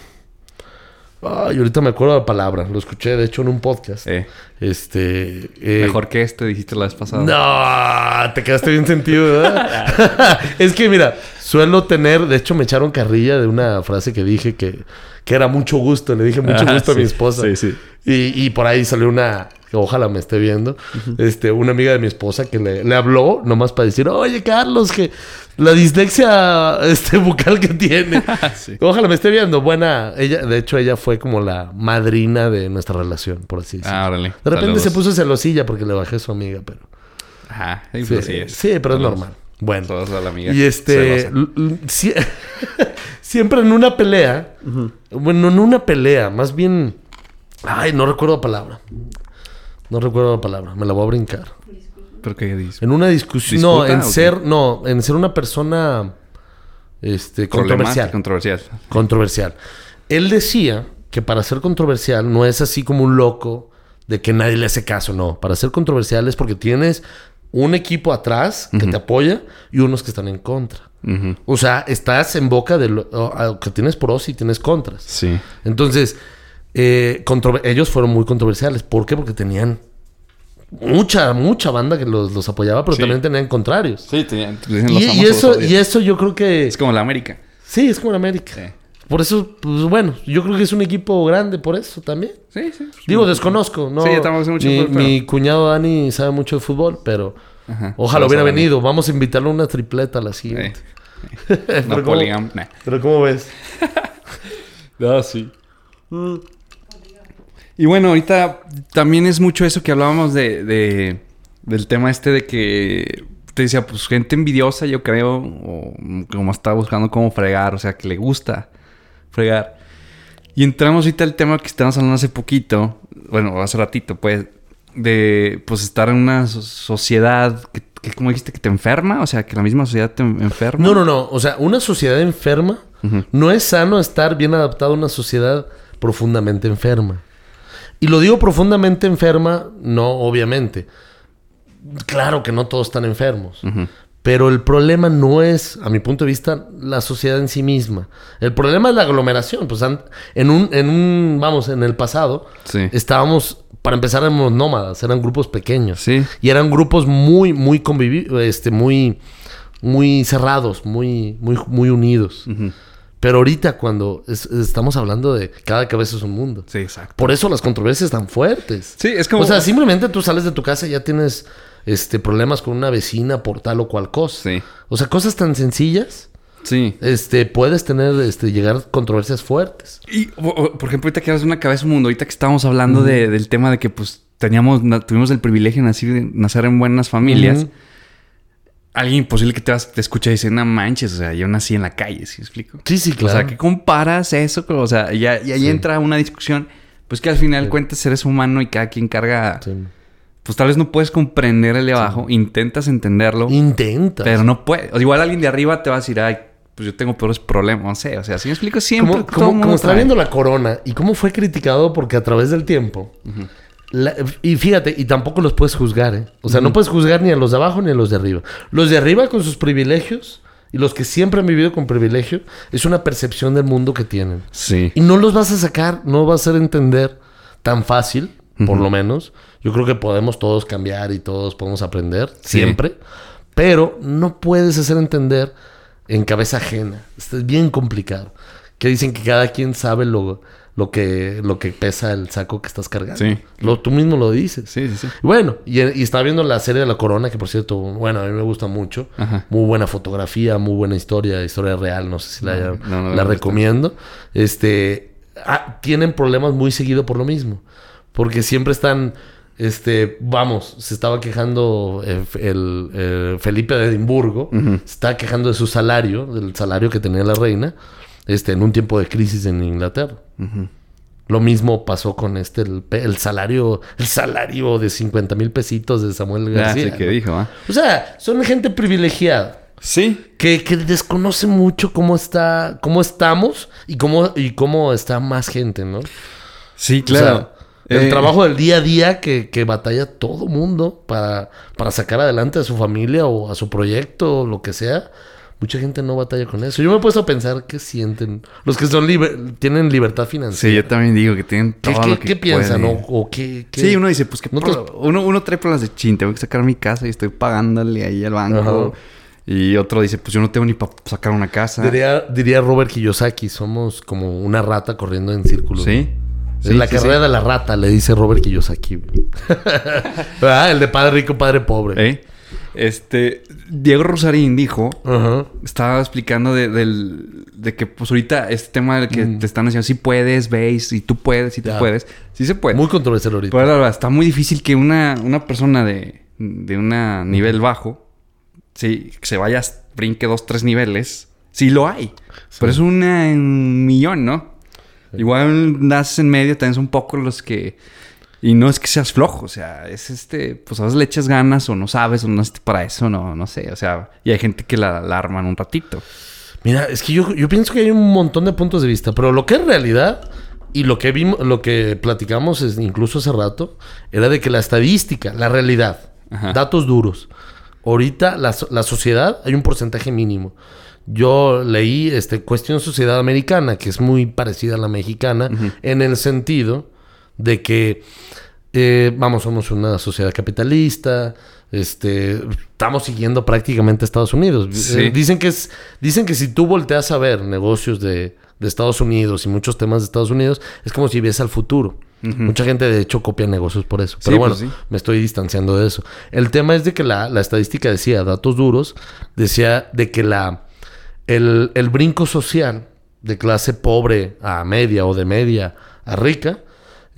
ay, ahorita me acuerdo de la palabra. Lo escuché, de hecho, en un podcast. Eh, Este... eh, mejor que este, dijiste la vez pasada. no, te quedaste bien sentido, ¿verdad? es que mira, suelo tener, de hecho me echaron carrilla de una frase que dije que, que era mucho gusto, le dije mucho Ah, gusto a mi esposa. Sí, sí. Y, y por ahí salió una, que ojalá me esté viendo, este, una amiga de mi esposa que le, le habló nomás para decir, oye Carlos, que la dislexia este, bucal que tiene. Sí. Ojalá me esté viendo. Buena, ella, de hecho ella fue como la madrina de nuestra relación, por así decirlo. Ah, órale. De repente Saludos. se puso celosilla porque le bajé a su amiga, pero... Ajá, sí, Sí, pues es. sí, pero es normal. Bueno. Saludos a la amiga. Y este... sie- siempre en una pelea... Bueno, en una pelea, más bien... Ay, no recuerdo la palabra. No recuerdo la palabra. Me la voy a brincar. ¿Pero qué dices? En una discusión... No, ¿Disputa en ser... No, en ser una persona... Este... Controversial. Controversial. Controversial. Él decía que para ser controversial no es así como un loco de que nadie le hace caso, no. Para ser controversial es porque tienes un equipo atrás que te apoya y unos que están en contra. O sea, estás en boca de lo que tienes pros y tienes contras. Sí. Entonces, eh, ellos fueron muy controversiales. ¿Por qué? Porque tenían mucha, mucha banda que los, los apoyaba, pero Sí. también tenían contrarios. Sí, tenían, Y, los y eso, y eso yo creo que... Es como la América. Sí, es como en América. Sí. Por eso, pues bueno, yo creo que es un equipo grande por eso también. Sí, sí. Digo, desconozco, ¿no? Sí, sé mucho mi, fútbol, pero- mi cuñado Dani sabe mucho de fútbol, pero Ajá. ojalá Pero hubiera venido. Vamos a invitarlo a una tripleta a la siguiente. Pero ¿cómo- Napoleón. Nah. Pero ¿cómo ves? Ah, sí. Y bueno, ahorita también es mucho eso que hablábamos de, de- del tema este de que te decía, pues gente envidiosa, yo creo, o como está buscando cómo fregar, o sea, que le gusta fregar. Y entramos ahorita al tema que estábamos hablando hace poquito, bueno, hace ratito, pues, de pues estar en una so- sociedad que, que, como dijiste, que te enferma, o sea, que la misma sociedad te enferma. No, no, no. O sea, una sociedad enferma no es sano estar bien adaptado a una sociedad profundamente enferma. Y lo digo profundamente enferma, no, obviamente. Claro que no todos están enfermos. Pero el problema no es, a mi punto de vista, la sociedad en sí misma. El problema es la aglomeración. Pues en un, en un, vamos, en el pasado, Sí. estábamos, para empezar, éramos nómadas, eran grupos pequeños. Sí. Y eran grupos muy, muy convivi este, muy, muy cerrados, muy, muy, muy unidos. Pero ahorita cuando es- estamos hablando de cada cabeza es un mundo. Sí, exacto. Por eso las controversias están fuertes. Sí, es como... O sea, simplemente tú sales de tu casa y ya tienes este, problemas con una vecina por tal o cual cosa. Sí. O sea, cosas tan sencillas, Sí. este, puedes tener, este, llegar a controversias fuertes. Y, o- o- por ejemplo, ahorita que hablas de una cabeza un mundo, ahorita que estábamos hablando de- del tema de que, pues, teníamos, tuvimos el privilegio de nacer, nacer en buenas familias. Alguien imposible que te, vas- te escucha y dice, no manches, o sea, yo nací en la calle, ¿sí me explico? Sí, sí, O claro. sea, ¿qué comparas eso? O sea, y, ahí- Sí. entra una discusión, pues que al final cuentas eres humano y cada quien carga, Sí. pues tal vez no puedes comprender el de abajo, intentas entenderlo, Intenta. pero no puedes. O igual alguien de arriba te va a decir, ay, pues yo tengo peores problemas, no sé, o sea, ¿sí me explico? Siempre como, como, como está viendo la corona y cómo fue criticado porque a través del tiempo. La- y fíjate, y tampoco los puedes juzgar, ¿eh? O sea, no puedes juzgar ni a los de abajo ni a los de arriba. Los de arriba con sus privilegios y los que siempre han vivido con privilegio es una percepción del mundo que tienen. Sí. Y no los vas a sacar, no vas a hacer entender tan fácil, por lo menos. Yo creo que podemos todos cambiar y todos podemos aprender, Sí. siempre. Pero no puedes hacer entender en cabeza ajena. Esto es bien complicado. Que dicen que cada quien sabe lo, lo, que, lo que pesa el saco que estás cargando. Sí. Lo, tú mismo lo dices. Sí, sí, sí. Y Bueno, y, y estaba viendo la serie de La Corona, que por cierto, bueno, a mí me gusta mucho. Ajá. Muy buena fotografía, muy buena historia, historia real, no sé si la, No, no, no la la he visto. recomiendo. Este, ah, tienen problemas muy seguido por lo mismo. Porque siempre están, este, vamos, se estaba quejando eh, el, eh, Felipe de Edimburgo, se estaba quejando de su salario, del salario que tenía la reina, este, en un tiempo de crisis en Inglaterra. Lo mismo pasó con este, el, el salario, el salario de 50 mil pesitos de Samuel Ya García. sé que ¿no? dijo, ¿ah? O sea, son gente privilegiada. Sí. Que, que desconoce mucho cómo está, cómo estamos y cómo, y cómo está más gente, ¿no? Sí, O claro. el Eh, trabajo del día a día que, que batalla todo mundo para, para sacar adelante a su familia o a su proyecto o lo que sea. Mucha gente no batalla con eso. Yo me he puesto a pensar qué sienten los que son liber- tienen libertad Sí, financiera. yo también digo que tienen ¿Qué, todo qué- lo que qué piensan? O, o qué, qué- Sí, uno dice, pues que No te- uno, uno trae problemas de chin, tengo que sacar mi casa y estoy pagándole ahí al banco. Ajá. Y otro dice, pues yo no tengo ni para sacar una casa. Diría, diría Robert Kiyosaki, somos como una rata corriendo en círculos. Sí. Sí, la sí, carrera sí. de la rata, le dice Robert Kiyosaki. ¿Verdad? El de padre rico, padre pobre. ¿Eh? Este, Diego Rosarín dijo, estaba explicando de, del, de que pues ahorita este tema del que te están diciendo, si puedes, veis, y tú puedes, y tú Mm. Puedes. Sí se puede. Muy controversial ahorita. Pero la verdad, está muy difícil que una, una persona de, de un nivel bajo, sí, que se vaya, brinque dos, tres niveles. Sí lo hay. Pero es una en un millón, ¿no? Igual naces en medio, tenés un poco los que... Y no es que seas flojo, o sea, es este... Pues a veces le echas ganas o no sabes o no estás para eso, no, no sé. O sea, y hay gente que la, la arman un ratito. Mira, es que yo, yo pienso que hay un montón de puntos de vista, pero lo que es realidad y lo que vimos, lo que platicamos es, incluso hace rato, era de que la estadística, la realidad, Ajá. datos duros. Ahorita la, la sociedad hay un porcentaje mínimo. Yo leí este cuestión sociedad americana, que es muy parecida a la mexicana, en el sentido de que eh, vamos, somos una sociedad capitalista, este, estamos siguiendo prácticamente a Estados Unidos. Sí. Eh, dicen, que es, dicen que si tú volteas a ver negocios de, de Estados Unidos y muchos temas de Estados Unidos, es como si vies al futuro. Mucha gente, de hecho, copia negocios por eso. Pero Sí, bueno, pues sí. me estoy distanciando de eso. El tema es de que la, la estadística decía, datos duros, decía de que la, el, el brinco social de clase pobre a media o de media a rica,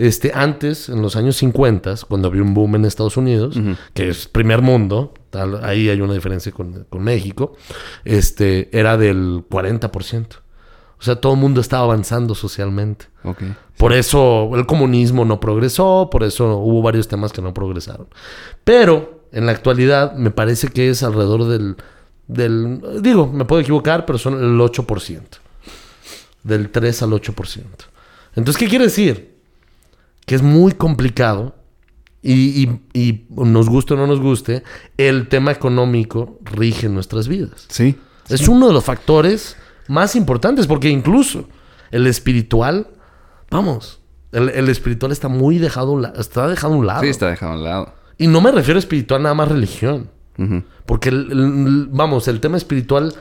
este, antes, en los años 50, cuando había un boom en Estados Unidos, que es primer mundo, tal, ahí hay una diferencia con, con México, este, era del 40%. O sea, todo el mundo estaba avanzando socialmente. Por eso el comunismo no progresó, por eso hubo varios temas que no progresaron. Pero en la actualidad me parece que es alrededor del, del digo, me puedo equivocar, pero son el 8%. Del 3 al 8%. Entonces, ¿qué quiere decir? Que es muy complicado y, y- y nos guste o no nos guste, el tema económico rige nuestras vidas. Sí. Es uno de los factores más importantes, porque incluso el espiritual, vamos, el, el espiritual está muy dejado, está dejado a un lado. Sí, está dejado a un lado. Y no me refiero a espiritual nada más religión, porque, el- el- vamos, el tema espiritual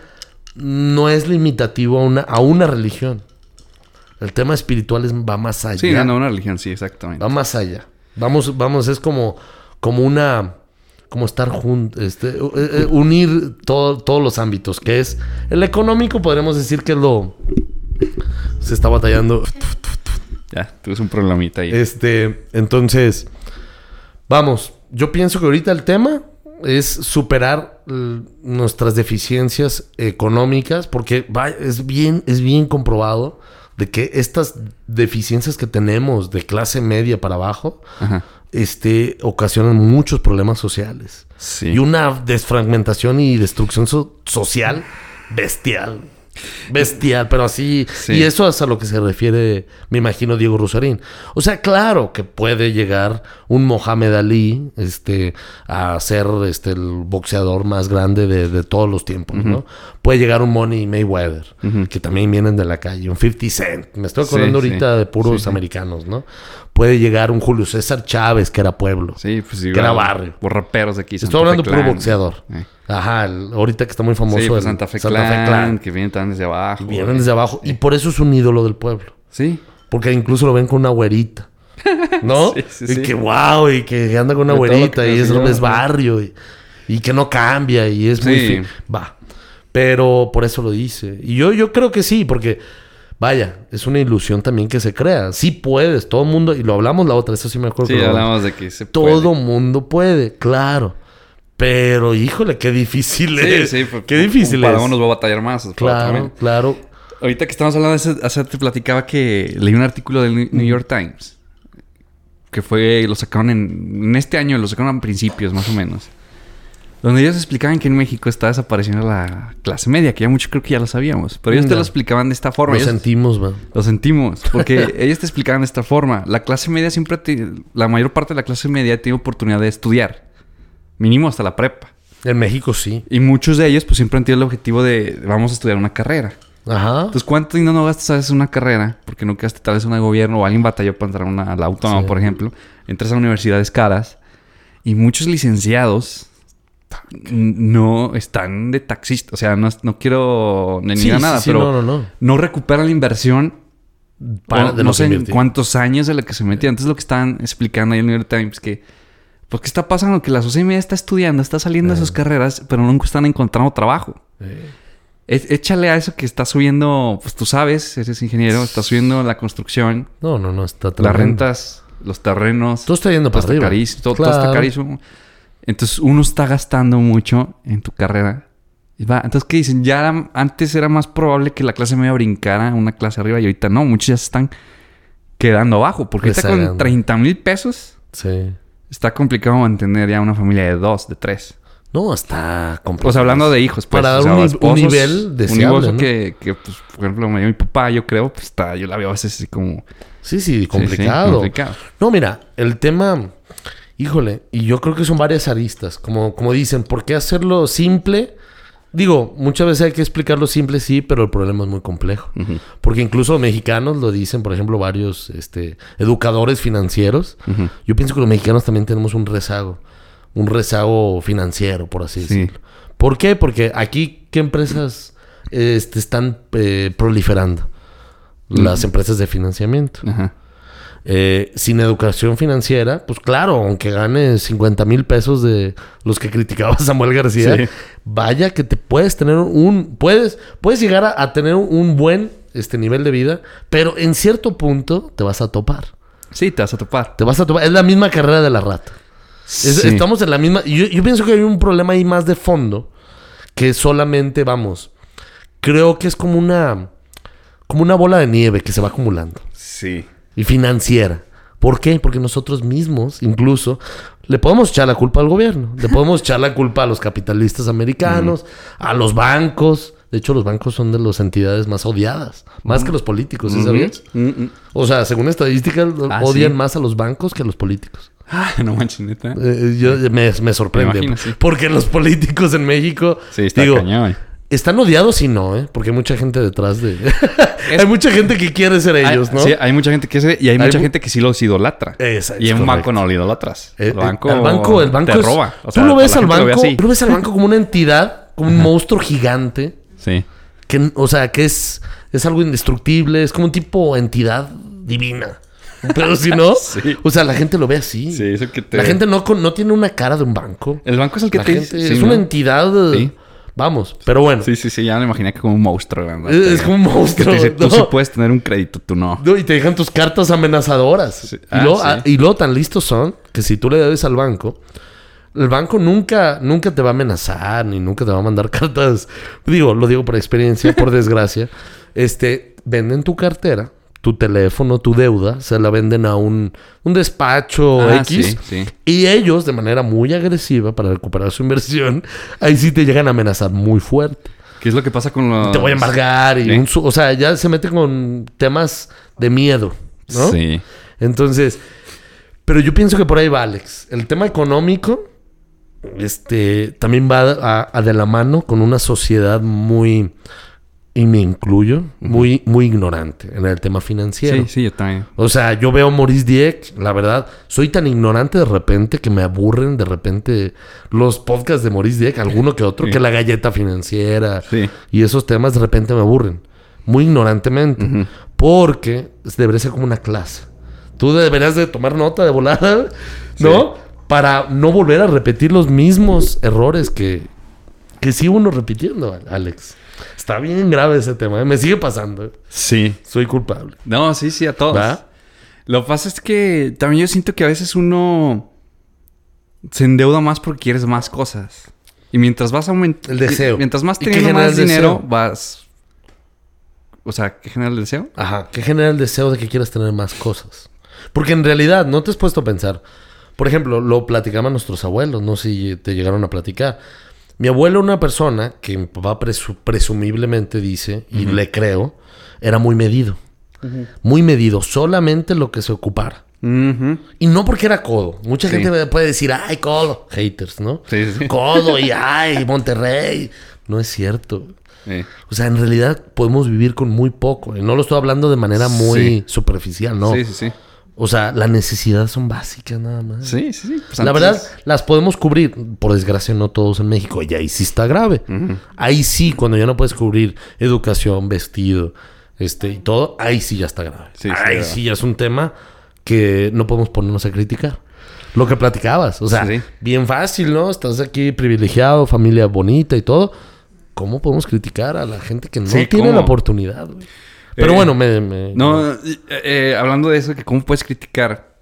no es limitativo a una, a una religión. El tema espiritual es, va más allá. Sí, no, no, una religión, sí, exactamente. Va más allá. Vamos, vamos, es como, como una, como estar juntos, este, eh, eh, unir todo- todos los ámbitos, que es el económico, podremos decir que lo, se está batallando. Ya, tuviste un problemita ahí. Este, entonces, vamos, yo pienso que ahorita el tema es superar l- nuestras deficiencias económicas, porque va- es bien, es bien comprobado de que estas deficiencias que tenemos de clase media para abajo, Ajá. este, ocasionan muchos problemas sociales. Sí. Y una desfragmentación y destrucción so- social bestial. Bestial, pero así. Sí. Y eso es a lo que se refiere, me imagino, Diego Rosarín. O sea, claro que puede llegar un Mohamed Ali este, a ser este, el boxeador más grande de, de todos los tiempos, ¿no? Puede llegar un Money Mayweather, que también vienen de la calle, un 50 Cent. Me estoy acordando Sí, ahorita sí. de puros americanos, ¿no? Puede llegar un Julio César Chávez, que era pueblo. Sí, pues igual. Que era barrio. Los raperos de aquí. Estoy Santa hablando Fe de puro Clan. boxeador. Eh. Ajá, el- ahorita que está muy famoso Sí, pues el Santa Fe Clan, que vienen tan desde abajo. Vienen desde abajo. Y por eso es un ídolo del pueblo. Sí. Porque incluso lo ven con una güerita. ¿No? Sí, sí, y sí. que wow, y que anda con una De todo lo güerita que y es, consiguió, es ¿no? barrio y, y que no cambia y es muy Sí. Va. Pero por eso lo dice. Y yo, yo creo que sí, porque vaya, es una ilusión también que se crea. Sí puedes, todo el mundo, y lo hablamos la otra, eso sí me acuerdo. Sí, que hablamos. de que se Todo puede. mundo puede, claro. Pero híjole, qué difícil Sí, es. sí. pues, qué difícil Para es. uno nos va a batallar más. Claro, probablemente. claro. Ahorita que estamos hablando de eso, hace te platicaba que leí un artículo del New- New York Times. Que fue, lo sacaron en, en este año, lo sacaron a principios más o menos. Donde ellos explicaban que en México está desapareciendo la clase media, que ya mucho creo que ya lo sabíamos. Pero ellos te lo explicaban de esta forma. Lo Ellos- sentimos, man. Lo sentimos, porque ellos te explicaban de esta forma. La clase media siempre, te- la mayor parte de la clase media tiene oportunidad de estudiar. Mínimo hasta la prepa. En México sí. Y muchos de ellos pues siempre han tenido el objetivo de vamos a estudiar una carrera. Ajá. Entonces, ¿cuánto dinero no gastas a veces una carrera? Porque no quedaste tal vez en un gobierno o alguien batalló para entrar a, una, a la autónoma, Sí. por ejemplo. Entras a universidades caras y muchos licenciados no están de taxista. O sea, no, no quiero ni Sí, nada, sí, pero no, no, no. no recuperan la inversión Para- no, de no sé en cuántos años de lo que se metía. Entonces lo que estaban explicando ahí en el New York Times que pues qué está pasando que la sociedad media está estudiando, está saliendo de sus carreras, pero nunca están encontrando trabajo. Eh, É- Échale a eso que está subiendo, pues tú sabes, eres ingeniero, está subiendo la construcción, No, no, no, está las tremendo. rentas, los terrenos, Todo está yendo para arriba. carísimo, todo, todo está carísimo. Entonces uno está gastando mucho en tu carrera. Entonces, ¿qué dicen? Ya era- antes era más probable que la clase media brincara una clase arriba y ahorita no. Muchos ya se están quedando abajo. Porque ahorita con Rezagando. 30 mil pesos Sí. está complicado mantener ya una familia de dos, de tres. No, está complicado. O sea, hablando de hijos, pues. Para o sea, un ni- un esposos, nivel deseable, Un ¿no? que, que, pues, por ejemplo, me dio mi papá, yo creo, pues está, yo la veo a veces así como... Sí, sí, sí, complicado. sí, complicado. No, mira, el tema, híjole, y yo creo que son varias aristas. Como, como dicen, ¿por qué hacerlo simple Digo, muchas veces hay que explicarlo simple, sí, pero el problema es muy complejo. Porque incluso mexicanos lo dicen, por ejemplo, varios este, educadores financieros. Yo pienso que los mexicanos también tenemos un rezago. Un rezago financiero, por así Sí. decirlo. ¿Por qué? Porque aquí, ¿qué empresas este, están eh, proliferando? Las empresas de financiamiento. Ajá. Eh, sin educación financiera, pues claro, aunque ganes 50 mil pesos de los que criticaba Samuel García, Sí. vaya que te puedes tener un, puedes, puedes llegar a, a tener un buen este nivel de vida, pero en cierto punto te vas a topar. Sí, te vas a topar. Te vas a topar. Es la misma carrera de la rata. Es- Sí. Estamos en la misma. Yo, yo pienso que hay un problema ahí más de fondo que solamente, vamos, creo que es como una, como una bola de nieve que se va acumulando Sí. Y financiera. ¿Por qué? Porque nosotros mismos, incluso, le podemos echar la culpa al gobierno, le podemos echar la culpa a los capitalistas americanos, a los bancos. De hecho, los bancos son de las entidades más odiadas, más que los políticos, ¿sí sabías? Mm, mm. O sea, según estadísticas, Ah, odian ¿sí? más a los bancos que a los políticos. Ah, no manches, neta. Eh, yo, me, me sorprende. Me imagino, sí. Porque los políticos en México, Sí, está digo, cañón. Están odiados y no, ¿eh? Porque hay mucha gente detrás de... hay mucha gente que quiere ser ellos, Hay- ¿no? Sí, hay mucha gente que se... Y hay, Hay mucha mu- gente que sí los idolatra. Esa es y en un banco no lo idolatras. Eh, el banco... el banco, el banco te es- roba. O tú lo ves al lo ve banco, así. tú lo ves al banco como una entidad, como un monstruo gigante, Sí. que, o sea, que es, es algo indestructible, es como un tipo entidad divina. Pero si no, Sí. o sea, la gente lo ve así. Sí, es el que te... La gente no, con- no tiene una cara de un banco. El banco es el que La te... gente sí, es ¿no? una entidad. Sí. Vamos, pero bueno. Sí, sí, sí. Ya me imaginé que como un monstruo. ¿verdad? Es, es como un Que monstruo. te dice, tú ¿no? sí puedes tener un crédito, tú no. No, y te dejan tus cartas amenazadoras. Sí. Y, luego, sí. ah, y luego tan listos son que si tú le debes al banco, el banco nunca, nunca te va a amenazar, ni nunca te va a mandar cartas. Digo, lo digo por experiencia, por desgracia. Este, venden tu cartera, tu teléfono, tu deuda, se la venden a un, un despacho Ah, X. sí, sí. Y ellos, de manera muy agresiva para recuperar su inversión, ahí sí te llegan a amenazar muy fuerte. ¿Qué es lo que pasa con los... Te voy a embargar y un o sea, ya se mete con temas de miedo, ¿no? Sí. Entonces, pero yo pienso que por ahí va Alex. El tema económico, este, también va a, a de la mano con una sociedad muy, y me incluyo, muy, muy ignorante en el tema financiero. Sí, sí, yo también. O sea, yo veo Maurice Dieck, la verdad, soy tan ignorante de repente que me aburren de repente los podcasts de Maurice Dieck, alguno que otro, Sí. que la galleta financiera Sí. y esos temas de repente me aburren, muy ignorantemente, porque debería ser como una clase. Tú deberías de tomar nota de volada, ¿no? Para no volver a repetir los mismos errores que, que sí uno repitiendo, Alex. Está bien grave ese tema, ¿eh? me sigue pasando. ¿eh? Sí. Soy culpable. No, sí, sí, a todos. ¿Va? Lo que pasa es que también yo siento que a veces uno se endeuda más porque quieres más cosas. Y mientras vas aumentando... El deseo. Mientras más ¿Y qué teniendo más dinero, deseo? vas... O sea, ¿qué genera el deseo? Ajá, que genera el deseo de que quieras tener más cosas. Porque en realidad no te has puesto a pensar. Por ejemplo, lo platicaban nuestros abuelos, no sé si te llegaron a platicar. Mi abuelo, una persona que mi papá presu- presumiblemente dice, y le creo, era muy medido. Muy medido, solamente lo que se ocupara. Y no porque era codo. Mucha Sí. gente me puede decir, ay, codo. Haters, ¿no? Sí, sí, sí. Codo y ay, Monterrey. No es cierto. O sea, en realidad podemos vivir con muy poco. Y no lo estoy hablando de manera muy superficial, ¿no? Sí, sí, sí. O sea, las necesidades son básicas nada más. Sí, sí, sí. Pues La verdad, las podemos cubrir. Por desgracia, no todos en México. Y ahí sí está grave. Ujú. Ahí sí, cuando ya no puedes cubrir educación, vestido, este y todo, ahí sí ya está grave. Sí, sí, ahí sí ya es un tema que no podemos ponernos a criticar. Lo que platicabas, o sea, Sí, bien fácil, ¿no? Estás aquí privilegiado, familia bonita y todo. ¿Cómo podemos criticar a la gente que no tiene ¿cómo? la oportunidad? güey? Pero bueno, me, me- No, eh, eh, hablando de eso, que cómo puedes criticar,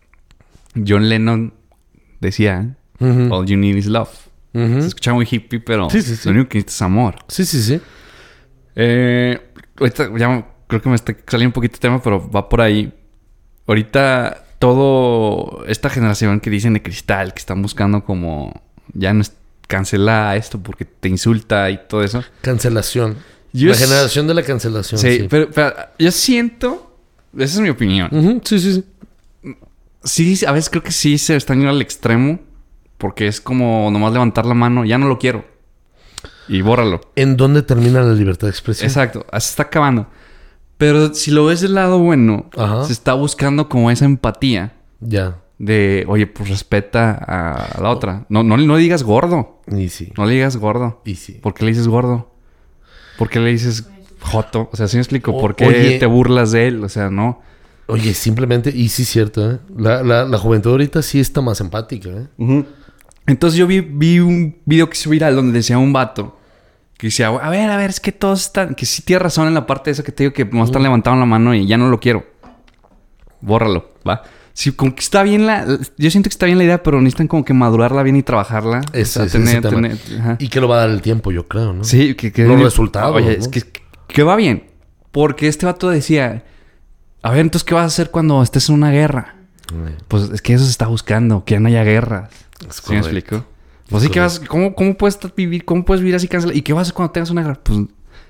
John Lennon decía, Ujú. All you need is love. Se escucha muy hippie, pero Sí, sí, sí. lo único que necesitas es amor. Sí, sí, sí. Eh, ahorita ya creo que me está saliendo un poquito el tema, pero va por ahí. Ahorita todo esta generación que dicen de cristal, que están buscando como ya no es cancela esto porque te insulta y todo eso. Cancelación. Yo la generación de la cancelación. Sí, Sí, Pero, pero yo siento, esa es mi opinión. Sí, sí, sí. Sí, a veces creo que sí se están yendo al extremo porque es como nomás levantar la mano, ya no lo quiero. y bórralo. ¿En dónde termina la libertad de expresión? Exacto, se está acabando. Pero si lo ves del lado bueno, Ajá. se está buscando como esa empatía Ya. de, oye, pues respeta a la otra. No, no, no le digas gordo. Y sí. No le digas gordo. Y sí. ¿Por qué le dices gordo? ¿Por qué le dices joto? O sea, ¿sí me explico? O- ¿Por qué oye. te burlas de él? O sea, no. Oye, simplemente, y sí es cierto, ¿eh? La, la, la juventud ahorita sí está más empática, ¿eh? Entonces yo vi, vi un video que se viral donde decía un vato que decía, a ver, a ver, es que todos están, que sí tiene razón en la parte de esa que te digo que no están levantando la mano y ya no lo quiero. Bórralo, ¿va? Sí, como que está bien la... Yo siento que está bien la idea, pero necesitan como que madurarla bien y trabajarla. Ese- O sea, tener- ajá. Y que lo va a dar el tiempo, yo creo, ¿no? Sí, que, que Los resultados, Oye, ¿no? es que, que va bien. Porque este vato decía, a ver, entonces, ¿qué vas a hacer cuando estés en una guerra? Pues es que eso se está buscando, que ya no haya guerras. Es ¿Sí me explico? Pues sí, que vas, ¿cómo, ¿cómo puedes vivir, cómo puedes vivir así cancelado? ¿Y qué vas a hacer cuando tengas una guerra? Pues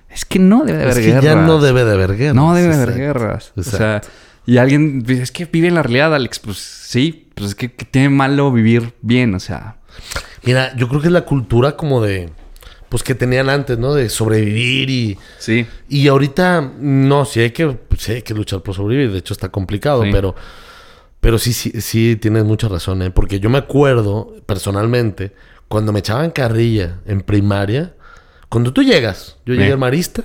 es que no debe de haber Es que guerras. ya no debe de haber guerras. No debe de haber Exacto. guerras. O Exacto. sea, y alguien dice, es que vive en la realidad, Alex. Pues sí, pues es que, que tiene malo vivir bien, o sea. Mira, yo creo que es la cultura como de... Pues que tenían antes, ¿no? De sobrevivir y... Sí. Y ahorita, no, sí hay que, sí hay que luchar por sobrevivir. De hecho, está complicado, Sí. pero... Pero sí, sí, sí tienes mucha razón, ¿eh? Porque yo me acuerdo, personalmente, cuando me echaban carrilla en primaria... Cuando tú llegas, yo llegué al marista,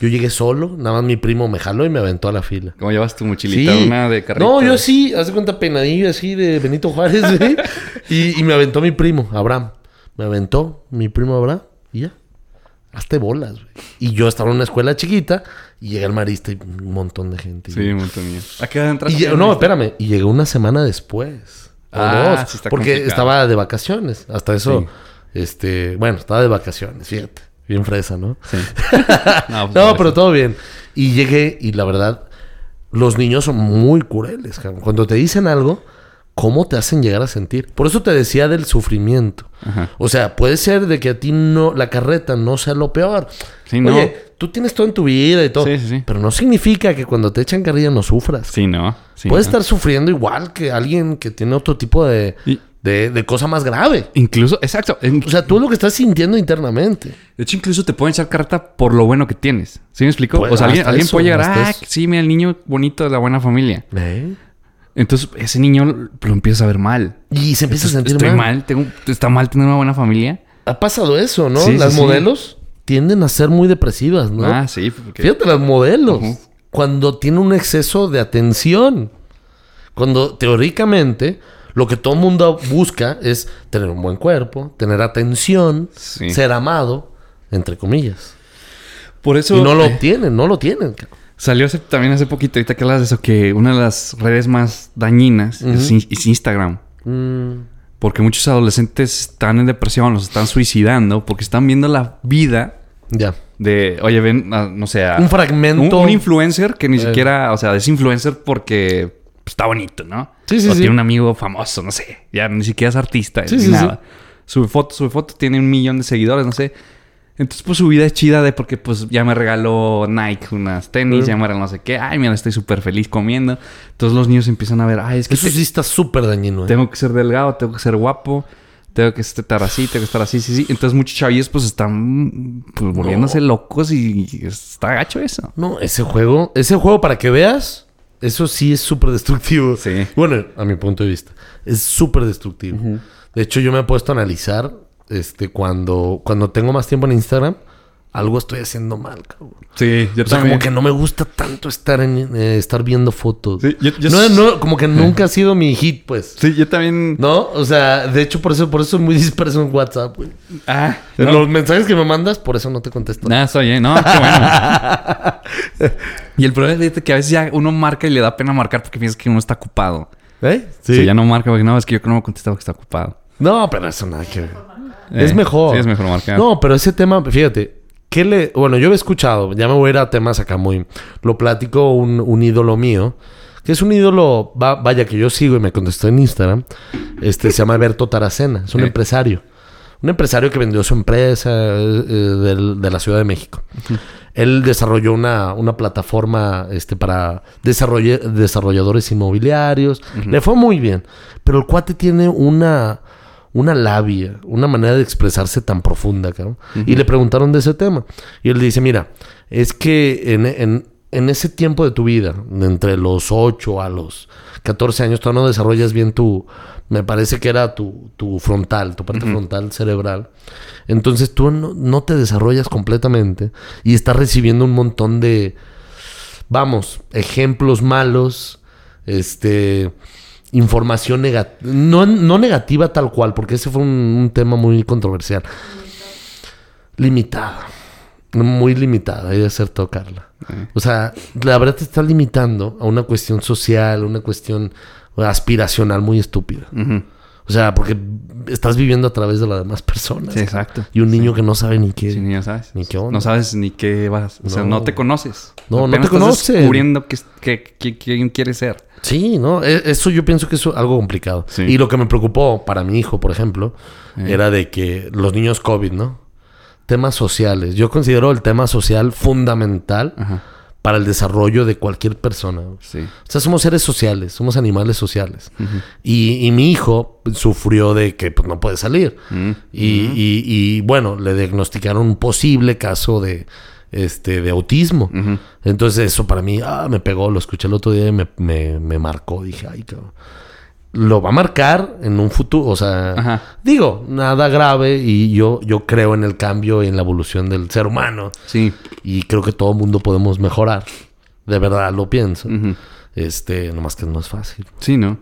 yo llegué solo, nada más mi primo me jaló y me aventó a la fila. ¿Cómo llevas tu mochilita? Una de carrito. No, yo sí, hace cuenta peinadillo así de Benito Juárez, güey. y, y me aventó mi primo, Abraham. Me aventó mi primo Abraham y ya. Hazte bolas, güey. Y yo estaba en una escuela chiquita y llegué al marista y un montón de gente. Sí, un montón mío. ¿A qué hora entras? Y no, espérame. Y llegué una semana después. O Ah, dos. sí está porque complicado. estaba de vacaciones. Hasta eso, Sí. este... Bueno, estaba de vacaciones, fíjate. Bien fresa, ¿no? Sí. no, pues, No, pero todo bien. Y llegué y la verdad, los niños son muy crueles. cabrón. Cuando te dicen algo, ¿cómo te hacen llegar a sentir? Por eso te decía del sufrimiento. Ajá. O sea, puede ser de que a ti no, la carreta no sea lo peor. Sí, no. Oye, tú tienes todo en tu vida y todo. Sí, sí, sí. Pero no significa que cuando te echan carrilla no sufras. Sí, no. Sí, Puedes no. estar sufriendo igual que alguien que tiene otro tipo de, Y- de, de cosa más grave. Incluso, exacto. En- O sea, tú lo que estás sintiendo internamente. De hecho, incluso te pueden echar carta por lo bueno que tienes. ¿Sí me explico? Pues, o sea, alguien, alguien eso, puede llegar, ah, eso. sí, mira, el niño bonito de la buena familia. ¿Eh? Entonces, ese niño lo, empieza a ver mal. Y se empieza a sentir Estoy mal. mal, tengo, está mal tener una buena familia. Ha pasado eso, ¿no? Sí, las sí. modelos tienden a ser muy depresivas, ¿no? Ah, sí. porque- Fíjate, las modelos. Cuando tienen un exceso de atención. Cuando teóricamente lo que todo el mundo busca es tener un buen cuerpo, tener atención, Sí. ser amado, entre comillas. Por eso y no lo eh, obtienen, no lo tienen. salió hace- también hace poquito, ahorita que hablas de eso, que una de las redes más dañinas es, in- es Instagram. Mm, Porque muchos adolescentes están en depresión, los están suicidando porque están viendo la vida ya. de, oye, ven, ah, no sé, Un fragmento. un, un influencer que ni Eh. siquiera, o sea, es influencer porque pues, está bonito, ¿no? Sí, sí, o sí. tiene un amigo famoso, no sé, ya ni siquiera es artista, Sí, ni sí, nada. Sube foto, sube foto, tiene un millón de seguidores, no sé. Entonces, pues su vida es chida de porque, pues, ya me regaló Nike unas tenis, ya me regaló no sé qué. Ay, mira, estoy súper feliz comiendo. Entonces los niños empiezan a ver, ay, es que Eso te- sí está súper dañino. ¿eh? tengo que ser delgado, tengo que ser guapo, tengo que estar así, tengo que estar así, sí, sí. Entonces muchos chavillos pues están pues, volviéndose locos y, y está gacho eso. No, ese juego, ese juego para que veas, eso sí es súper destructivo. Sí. Bueno, a mi punto de vista, es súper destructivo. De hecho, yo me he puesto a analizar, este, cuando, cuando tengo más tiempo en Instagram, algo estoy haciendo mal, cabrón. Sí, yo O sea, como que no me gusta tanto estar en, eh, estar viendo fotos. Sí, yo- yo no, como que nunca ha sido mi hit, pues. Sí, yo también... ¿No? O sea, de hecho, por eso, por eso soy muy disperso en WhatsApp, güey. Ah, no. Los mensajes que me mandas, por eso no te contesto. Nada, estoy bien. No, qué bueno. y el problema es que a veces ya uno marca y le da pena marcar porque piensa que uno está ocupado. ¿Eh? Sí. ya no marca porque no, es que yo no me contesto porque está ocupado. No, pero eso nada que ver. Eh, es mejor. Sí, es mejor marcar. No, pero ese tema, fíjate, ¿qué le. Bueno, yo he escuchado, ya me voy a ir a temas acá muy. Lo platico un, un ídolo mío, que es un ídolo, va- vaya, que yo sigo y me contestó en Instagram. Este se llama Berto Taracena, es un empresario. Un empresario que vendió su empresa eh, eh, de la Ciudad de México. Él desarrolló una, una plataforma este, para desarrolladores inmobiliarios. Le fue muy bien. Pero el cuate tiene una, una labia, una manera de expresarse tan profunda, cabrón. Y le preguntaron de ese tema. Y él dice, mira, es que en, en- en ese tiempo de tu vida, de entre los 8 a los 14 años, todavía no desarrollas bien tu, me parece que era tu, tu frontal, tu parte frontal cerebral. Entonces tú no, no te desarrollas completamente y estás recibiendo un montón de, vamos, ejemplos malos, este, información negativa, no, no negativa tal cual, porque ese fue un, un tema muy controversial. Limitada. Muy limitada, hay de ser tocarla. O sea, la verdad te está limitando a una cuestión social, una cuestión aspiracional muy estúpida. O sea, porque estás viviendo a través de las demás personas. Sí, exacto. Y un niño que no sabe ni qué. Sí, ni sabes. Ni qué onda. No sabes ni qué vas. O sea, No. te conoces. No, no te estás conocen. descubriendo qué- qué- qué- quién quieres ser. Sí, ¿no? E- Eso yo pienso que es algo complicado. Sí. Y lo que me preocupó para mi hijo, por ejemplo, Eh. era de que los niños COVID, ¿no? Temas sociales. Yo considero el tema social fundamental Ajá. Para el desarrollo de cualquier persona. O Sí. sea, somos seres sociales, somos animales sociales. y, y mi hijo sufrió de que pues, no puede salir. Mm. Y, y- y, bueno, le diagnosticaron un posible caso de, este, de autismo. Entonces eso para mí, ah, me pegó, lo escuché el otro día y me, me- me marcó. Dije, ay, cabrón. Lo va a marcar en un futuro, o sea, Ajá. digo, nada grave y yo, yo creo en el cambio y en la evolución del ser humano Sí. y creo que todo mundo podemos mejorar. De verdad lo pienso. Este, nomás que no es fácil. Sí, ¿no?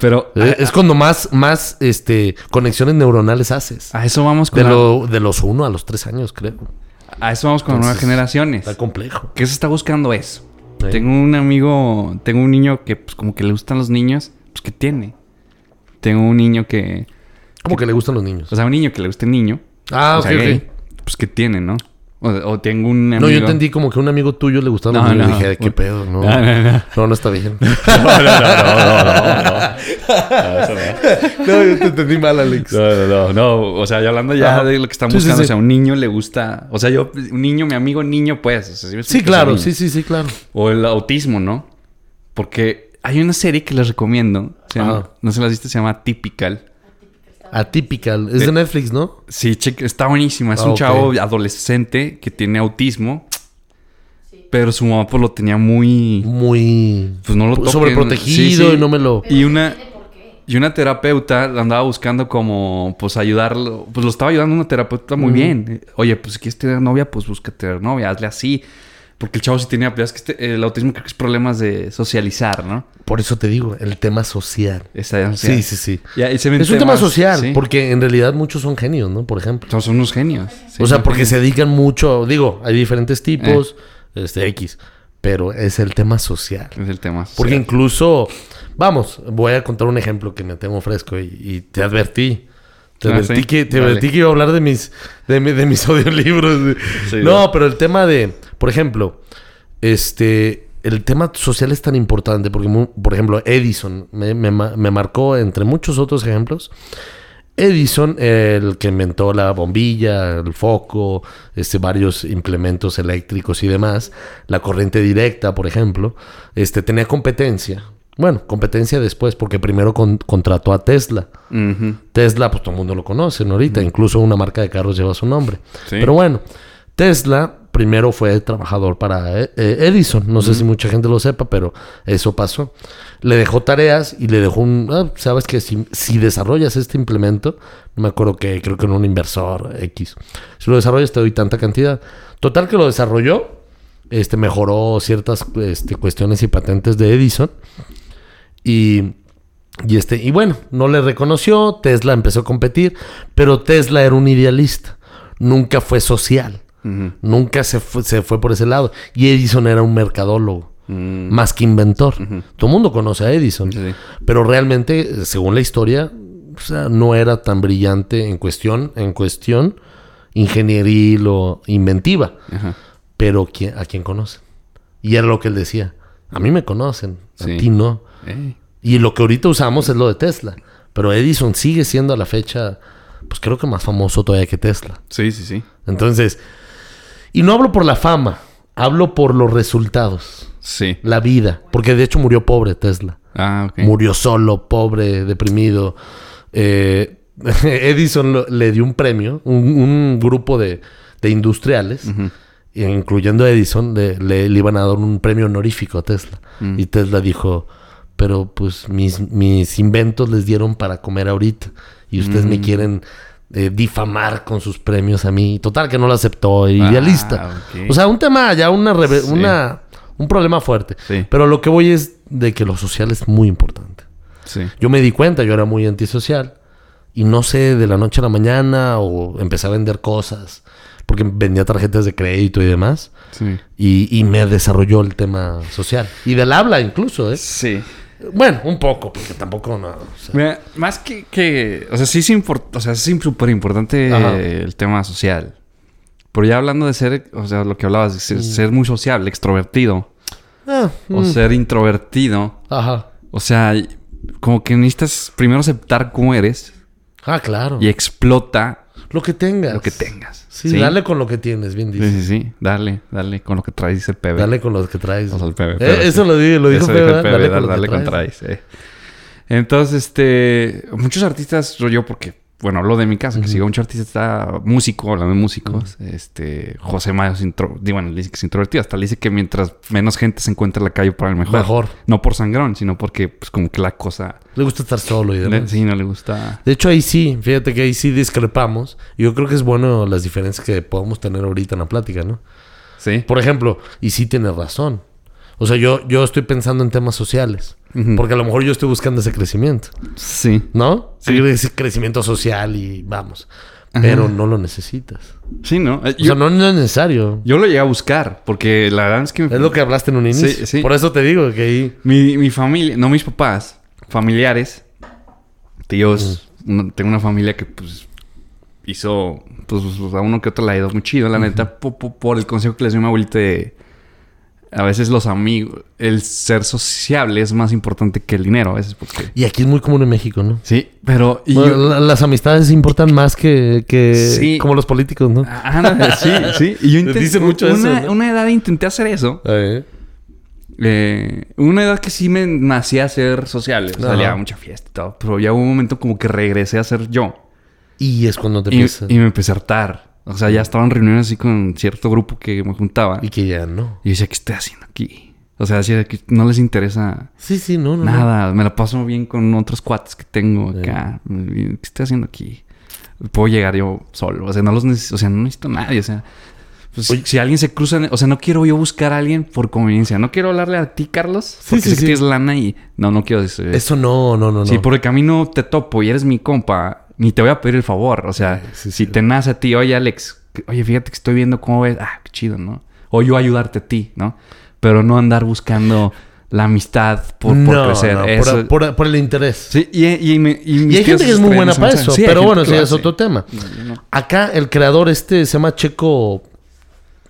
Pero Eh, es cuando más, más este, conexiones neuronales haces. a eso vamos con De, la- lo- de los uno a los tres años, creo. a eso vamos con nuevas generaciones. Está complejo. ¿Qué se está buscando eso? Sí. Tengo un amigo, tengo un niño que pues como que le gustan los niños, pues que tiene. Tengo un niño que, Como que le gustan los niños. o sea, un niño que le guste el niño. Ah, o sea, ok, ok. gay, Pues que tiene, ¿no? O, o tengo un amigo. No, yo entendí como que a un amigo tuyo le gustaban No, no. Dije, ¿de qué pedo? No, No, no, no. no, no está bien. No, no, no, no, no, no, no. no, yo te entendí mal, Alex. No, no, no, no. O sea, yo hablando ya de lo que están Sí, sí, buscando. sí. O sea, un niño le gusta. O sea, yo, un niño, mi amigo niño, pues. O sea, me Sí, claro, sí, sí, sí, claro. O el autismo, ¿no? Porque hay una serie que les recomiendo. Se llama- Ajá. no se las viste, se llama Typical. Atypical. Es de Netflix, ¿no? Sí, cheque, está buenísima. Es Ah, un chavo adolescente que tiene autismo. Pero su mamá pues lo tenía muy... Muy Pues no lo toquen. sobreprotegido Sí, sí. y no me lo... Y una... Y una terapeuta la andaba buscando como, pues, ayudarlo. Pues lo estaba ayudando una terapeuta muy bien. Oye, pues, si quieres tener novia, pues, busca tener novia. Hazle así. Porque el chavo sí tenía... Es que este- el autismo creo que es problemas de socializar, ¿no? Por eso te digo, el tema social. Esa- Sí, sí, sí. Es un tema social, sí. porque en realidad muchos son genios, ¿no? Por ejemplo. Son, son unos genios. Sí, o sea, porque genios. se dedican mucho, digo, hay diferentes tipos, Eh. este X, pero es el tema social. Es el tema. Porque social. incluso, vamos, voy a contar un ejemplo que me tengo fresco y, y te advertí. Te Ah, advertí, sí. que, te Dale. advertí que iba a hablar de mis, de, de mis audiolibros. Sí, no, pero el tema de, por ejemplo, este, el tema social es tan importante porque, por ejemplo, Edison me, me ma- me marcó entre muchos otros ejemplos. Edison, el que inventó la bombilla, el foco, este, varios implementos eléctricos y demás, la corriente directa, por ejemplo, este, tenía competencia. Bueno, competencia después, porque primero con- contrató a Tesla. Tesla, pues todo el mundo lo conoce, ¿no? Ahorita, incluso una marca de carros lleva su nombre. Sí. Pero bueno, Tesla primero fue trabajador para eh, eh, Edison. No sé si mucha gente lo sepa, pero eso pasó. Le dejó tareas y le dejó un... ah, Sabes que si, si desarrollas este implemento, no me acuerdo que creo que en un inversor X. Si lo desarrollas te doy tanta cantidad. Total que lo desarrolló. Este mejoró ciertas este, cuestiones y patentes de Edison. Y y este, y bueno, no le reconoció, Tesla empezó a competir, pero Tesla era un idealista, nunca fue social, Nunca se fue, se fue por ese lado. Y Edison era un mercadólogo, Mm. más que inventor. Todo el mundo conoce a Edison, Sí, pero realmente, según la historia, o sea, no era tan brillante en cuestión, en cuestión ingenieril o inventiva. Ajá. Pero ¿quién- ¿a quién conocen? Y era lo que él decía. A mí me conocen, Sí. a ti no. Y lo que ahorita usamos es lo de Tesla. Pero Edison sigue siendo a la fecha, pues creo que más famoso todavía que Tesla. Sí, sí, sí. Entonces, y no hablo por la fama, hablo por los resultados, Sí. la vida. Porque de hecho murió pobre Tesla. Ah, ok. Murió solo, pobre, deprimido. Eh, Edison lo- le dio un premio, un, un grupo de, de industriales, incluyendo a Edison, le, le- le iban a dar un premio honorífico a Tesla. Mm. Y Tesla dijo, pero pues mis, mis inventos les dieron para comer ahorita. Y ustedes Mm. me quieren eh, difamar con sus premios a mí. Total, que no lo aceptó. Idealista. Ah, ok. O sea, un tema ya, una, Sí. una un problema fuerte. Sí. Pero lo que voy es de que lo social es muy importante. Sí. Yo me di cuenta, yo era muy antisocial. Y no sé, de la noche a la mañana o empecé a vender cosas. Porque vendía tarjetas de crédito y demás. Sí. Y, y me desarrolló el tema social. Y del habla incluso, ¿eh? Sí. Bueno, un poco, porque tampoco no. o sea, Mira, más que, que... O sea, sí es import- o sea, es súper importante eh, el tema social. Pero ya hablando de ser... O sea, lo que hablabas, de ser, ser muy sociable, extrovertido. ah, O mm, ser introvertido. Ajá. O sea, como que necesitas primero aceptar cómo eres. Ah, claro. Y explota Lo que tengas. lo que tengas. Sí, dale con lo que tienes, bien Sí, dices. sí, sí. Dale, dale con lo que traes, dice el PB. Dale con lo que traes. O sea, el PB. Eh, eso sí. lo, di- lo dijo. PB, Dale con lo dale que con traes. eh. Entonces, este... Muchos artistas, yo porque... Bueno, hablo de mi caso, que sigo mucho artista músico, hablando de músicos. Este... José Mayo es intro... digo, Bueno, le dice que es introvertido. Hasta le dice que mientras menos gente se encuentre en la calle para el mejor. Mejor. No por sangrón, sino porque, pues, como que la cosa... Le gusta estar solo y le- demás. sí, no le gusta... De hecho, ahí sí, fíjate que ahí sí discrepamos. Yo creo que es bueno las diferencias que podemos tener ahorita en la plática, ¿no? Sí. Por ejemplo, y sí tienes razón. O sea, yo, yo estoy pensando en temas sociales. Porque a lo mejor yo estoy buscando ese crecimiento, Sí. ¿no? Sí. Ese crecimiento social y vamos. Pero no lo necesitas. Sí, ¿no? Eh, O yo, sea, no, no es necesario. yo lo llegué a buscar porque la verdad es que... Es lo que hablaste en un inicio. Sí, sí. Por eso te digo que ahí... Mi, mi familia, no mis papás, familiares, tíos, tengo una familia que pues hizo, pues a uno que otro le ha ido muy chido, la neta, po- po- por, el consejo que les dio mi abuelita de a veces los amigos, el ser sociable es más importante que el dinero, a veces porque... Y aquí es muy común en México, ¿no? Sí, pero... y Bueno, yo- la- las amistades importan más que, que Sí. como los políticos, ¿no? Ah, no, sí, sí. Y yo intenté... Mucho una, eso, ¿no? una edad intenté hacer eso. Eh, Eh, una edad que sí me nacía ser sociable. Ajá. Salía a mucha fiesta y todo. Pero ya hubo un momento como que regresé a ser yo. Y es cuando te Y, y me empecé a hartar. O sea, ya estaba en reuniones así con cierto grupo que me juntaba. Y Y, que ya no. yo decía, ¿qué estoy haciendo aquí? O sea, decía que no les interesa Sí, sí, no, no. no. nada. Me la paso bien con otros cuates que tengo acá. ¿Qué estoy haciendo aquí? Puedo llegar yo solo. O sea, no los necesito. O sea, no necesito a nadie. O sea, pues, Oye. si alguien se cruza... O sea, no quiero yo buscar a alguien por conveniencia. No quiero hablarle a ti, Carlos. Porque sí, sé que sí. tienes lana y... No, no quiero decir Eso no, no, no, no. Si por el camino te topo y eres mi compa, ni te voy a pedir el favor. O sea, Sí, sí, si sí. te nace a ti, oye, Alex, oye, fíjate que estoy viendo cómo ves. Ah, qué chido, ¿no? O yo ayudarte a ti, ¿no? Pero no andar buscando la amistad por, crecer. no, Eso- por, por el interés. Sí, y, y, me- y Y mis hay gente que es muy buena para eso. Sí, pero bueno, sí, es otro tema. no. Acá el creador este se llama Checo.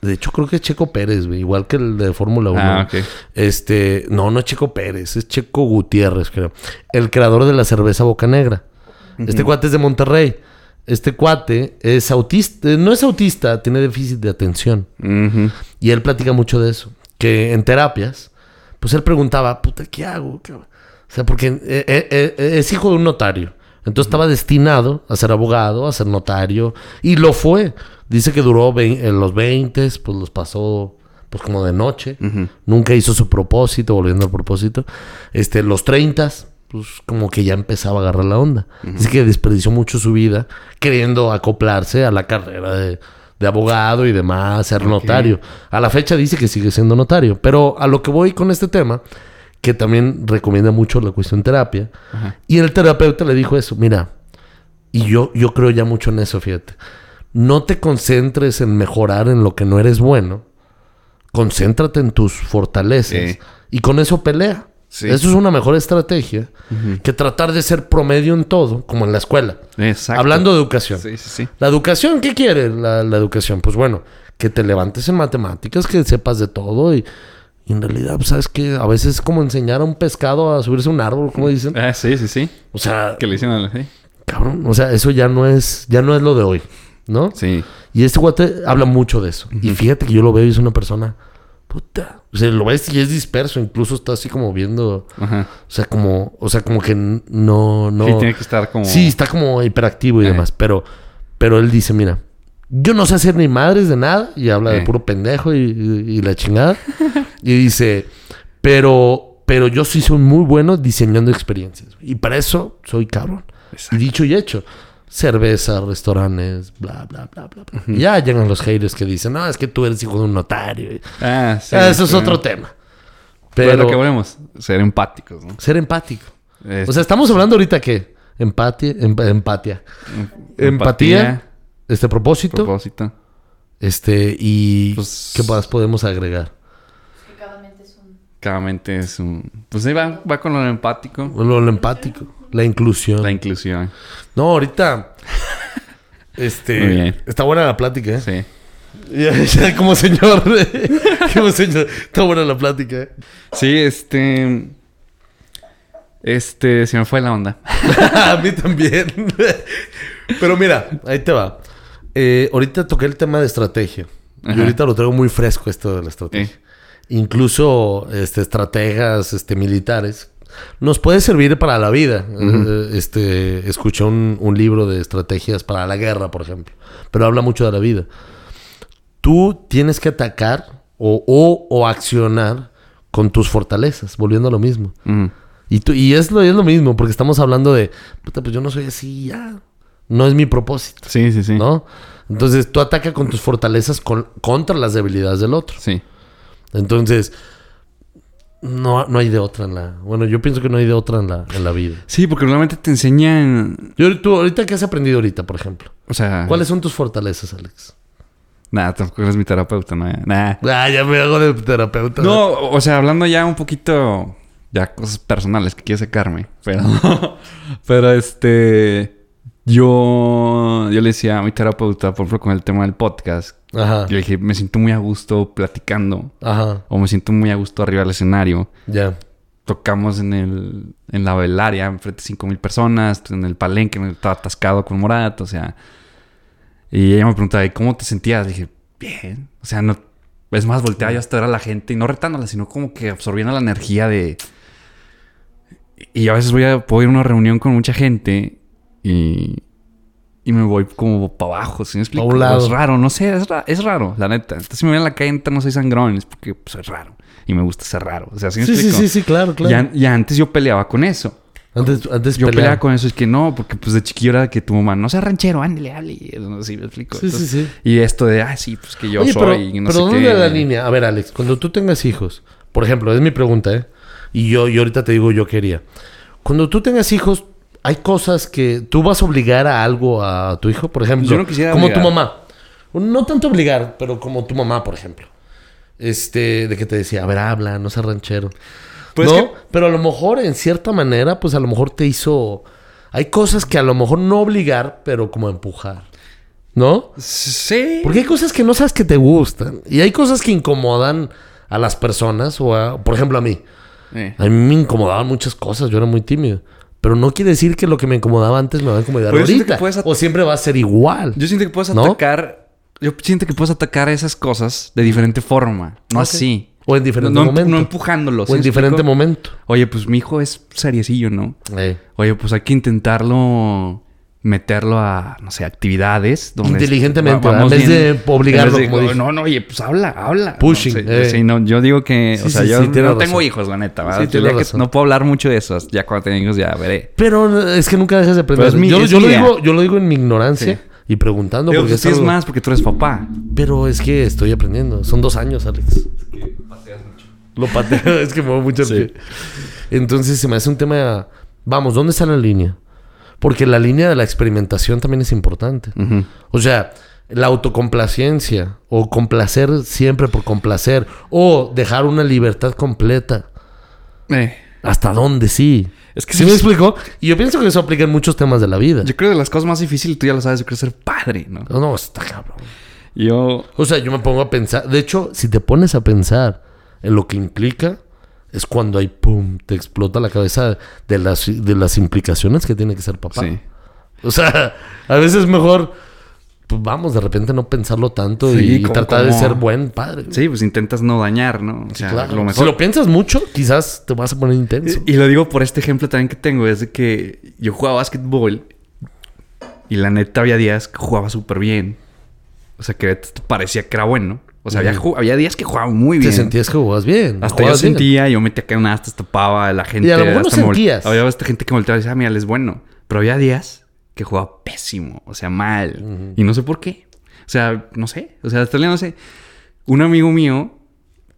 De hecho, creo que es Checo Pérez. Igual que el de Fórmula 1. Ah, ok. Este. No, no es Checo Pérez. Es Checo Gutiérrez, creo. El creador de la cerveza Boca Negra. Este cuate es de Monterrey. Este cuate es autista. No es autista, tiene déficit de atención. Y él platica mucho de eso. Que en terapias, pues él preguntaba, puta, ¿qué hago? ¿Qué hago?". O sea, porque eh, eh, eh, es hijo de un notario. Entonces estaba destinado a ser abogado, a ser notario. Y lo fue. Dice que duró en los 20, pues los pasó pues como de noche. Nunca hizo su propósito, volviendo al propósito. Este, los 30, pues como que ya empezaba a agarrar la onda. Dice que desperdició mucho su vida queriendo acoplarse a la carrera de, de abogado y demás, ser notario. A la fecha dice que sigue siendo notario. Pero a lo que voy con este tema, que también recomienda mucho la cuestión terapia, y el terapeuta le dijo eso, mira, y yo, yo creo ya mucho en eso, fíjate. No te concentres en mejorar en lo que no eres bueno. Concéntrate en tus fortalezas. Y con eso pelea. Sí. Eso es una mejor estrategia que tratar de ser promedio en todo, como en la escuela. Exacto. Hablando de educación. Sí, sí, sí. La educación, ¿qué quiere la, la educación? Pues bueno, que te levantes en matemáticas, que sepas de todo y, y en realidad, pues, ¿sabes que A veces es como enseñar a un pescado a subirse a un árbol, como dicen. Ah, sí, sí, sí. O sea, Que le dicen a la... Sí. cabrón, o sea, eso ya no es, ya no es lo de hoy, ¿no? Sí. Y este guate habla mucho de eso. Y fíjate que yo lo veo y es una persona puta. O sea, lo ves y es disperso. Incluso está así como viendo. Ajá. O sea, como, o sea, como que no, no. Sí, tiene que estar como... Sí, está como hiperactivo y Eh. demás. Pero, pero él dice, mira, yo no sé hacer ni madres de nada. Y habla de Eh. puro pendejo y, y- y la chingada. y dice, pero, pero yo sí soy muy bueno diseñando experiencias. Y para eso soy cabrón. Exacto. Y dicho y hecho. Cerveza, restaurantes, bla, bla, bla, bla. bla. Y ya llegan los haters que dicen, no, es que tú eres hijo de un notario. Ah, sí. Ah, eso es otro tema. Pero Pero lo que volvemos, ser empáticos, ¿no? ser empático. Es- O sea, estamos hablando ahorita que empatia, em- empatia. Empatía, este propósito, propósito. este y Pues- qué más podemos agregar. Que cada mente es un... Cada mente es un... Pues ahí va, va con lo empático. Lo, lo empático, la inclusión. La inclusión. No, ahorita este Muy bien. está buena la plática, ¿eh? Sí. Ya, ya, como señor, como señor, está buena la plática. ¿eh? Sí, este... Este... Se me fue la onda. A mí también. Pero mira, ahí te va. Eh, ahorita toqué el tema de estrategia. Y ahorita lo traigo muy fresco esto de la estrategia. Eh. Incluso este, estrategas este, militares. Nos puede servir para la vida. Eh, este, escuché un, un libro de estrategias para la guerra, por ejemplo. Pero habla mucho de la vida. Tú tienes que atacar o, o, o accionar con tus fortalezas, volviendo a lo mismo. Y, tú, y es, lo, es lo mismo, porque estamos hablando de, puta, pues yo no soy así, ya. No es mi propósito, Sí, sí, sí. ¿no? Entonces tú ataca con tus fortalezas con- contra las debilidades del otro. Sí. Entonces, no, no hay de otra en la... Bueno, yo pienso que no hay de otra en la, en la vida. Sí, porque normalmente te enseñan... Yo, tú, ahorita, ¿qué has aprendido ahorita, por ejemplo? O sea... ¿Cuáles son tus fortalezas, Alex? Nada, tampoco eres mi terapeuta, ¿no? Nah. Ah, ya me hago de terapeuta. No, o sea, hablando ya un poquito... Ya cosas personales que quiero sacarme. Pero... pero este... Yo... Yo le decía a mi terapeuta, por ejemplo, con el tema del podcast. Ajá, Yo le dije, me siento muy a gusto platicando. ajá, O me siento muy a gusto arriba del escenario. ya. Tocamos en el... En la velaria, enfrente de 5 mil personas. En el palenque, me estaba atascado con Morat. O sea... Y ella me preguntaba, ¿y cómo te sentías? Le dije, bien. O sea, no... Es más, volteaba yo hasta ver a la gente y no retándola, sino como que absorbiendo la energía de... Y a veces voy a... Puedo ir a una reunión con mucha gente y... Y me voy como para abajo, ¿sí me explico? Un lado. Es raro, no sé, es, ra- es raro, la neta. Entonces, si me ven en la calle, no soy sangrón, es porque pues, soy raro. Y me gusta ser raro. O sea, ¿sí me Sí, sí, explico? sí, sí, claro, claro. Y, y antes yo peleaba con eso. Antes, antes Yo peleaba. peleaba con eso, es que no, porque pues de chiquillo era que tu mamá, no sea ranchero, ándale, hable. No sé, me explico. Sí, sí, sí. Y esto de, ah, sí, pues que yo Oye, soy pero, y no pero sé ¿dónde qué. la línea? A ver, Alex, cuando tú tengas hijos, por ejemplo, es mi pregunta, ¿eh? Y yo, yo ahorita te digo, yo quería. Cuando tú tengas hijos, hay cosas que tú vas a obligar a algo a tu hijo, por ejemplo. Yo no quisiera Como obligar. tu mamá. No tanto obligar, pero como tu mamá, por ejemplo. Este, de que te decía, a ver, habla, no seas ranchero. Pues no, que- pero a lo mejor, en cierta manera, pues a lo mejor te hizo. Hay cosas que a lo mejor no obligar, pero como empujar. ¿No? Sí. Porque hay cosas que no sabes que te gustan. Y hay cosas que incomodan a las personas. O a- por ejemplo, a mí. Eh. A mí me incomodaban muchas cosas. Yo era muy tímido. Pero no quiere decir que lo que me incomodaba antes me va a incomodar Pero siento ahorita. O siempre va a ser igual. Yo siento que puedes ¿No? atacar. Yo siento que puedes atacar esas cosas de diferente forma. No así. O en diferente no, momento. no empujándolos. o ¿sí en diferente explico? momento. Oye, pues mi hijo es seriecillo, ¿no? Eh. Oye, pues hay que intentarlo meterlo a, no sé, actividades. Donde Inteligentemente, En vez de bien. obligarlo, En vez de, como. No, no, oye, pues habla, habla. Pushing, No, eh. sí, no, yo digo que, o sea, sí, yo no tengo hijos, la neta. ¿verdad? Que no puedo hablar mucho de eso. Ya cuando tenga hijos ya veré. Pero es que nunca dejas de aprender. Es mi- yo, es lo digo, yo lo digo en mi ignorancia y preguntando. Pero porque pues, es es algo- más porque tú eres papá. Pero es que estoy aprendiendo. Son dos años, Alex. Lo pateo, es que muevo mucho el pie. Entonces se me hace un tema. Vamos, ¿dónde está la línea? Porque la línea de la experimentación también es importante. O sea, la autocomplacencia o complacer siempre por complacer o dejar una libertad completa. Eh, ¿Hasta dónde sí? Es que ¿Sí me explico? Y yo pienso que eso aplica en muchos temas de la vida. Yo creo que las cosas más difíciles, tú ya lo sabes, yo creo ser padre, ¿no? No, no, está cabrón. Yo, O sea, yo me pongo a pensar. De hecho, si te pones a pensar en lo que implica, es cuando ahí, pum, te explota la cabeza de las, de las implicaciones que tiene que ser papá. sí. O sea, a veces es mejor pues vamos, de repente no pensarlo tanto Sí, y, como- tratar de ser buen padre. Sí, pues intentas no dañar, ¿no? O Sí, sea, claro. lo Si lo piensas mucho, quizás te vas a poner intenso. Y, y lo digo por este ejemplo también que tengo, es de que yo jugaba básquetbol y la neta había días que jugaba súper bien. O sea, que parecía que era bueno. O sea, había, había días que jugaba muy Te bien. sentías que jugabas bien. Hasta yo jugabas bien. sentía, yo metía canastas, tapaba, la gente... Y a lo mejor no hasta sentías. Había esta gente que volteaba y decía, ah, mira, él es bueno. Pero había días que jugaba pésimo, o sea, mal. Y no sé por qué. O sea, no sé. O sea, hasta el día no sé. Un amigo mío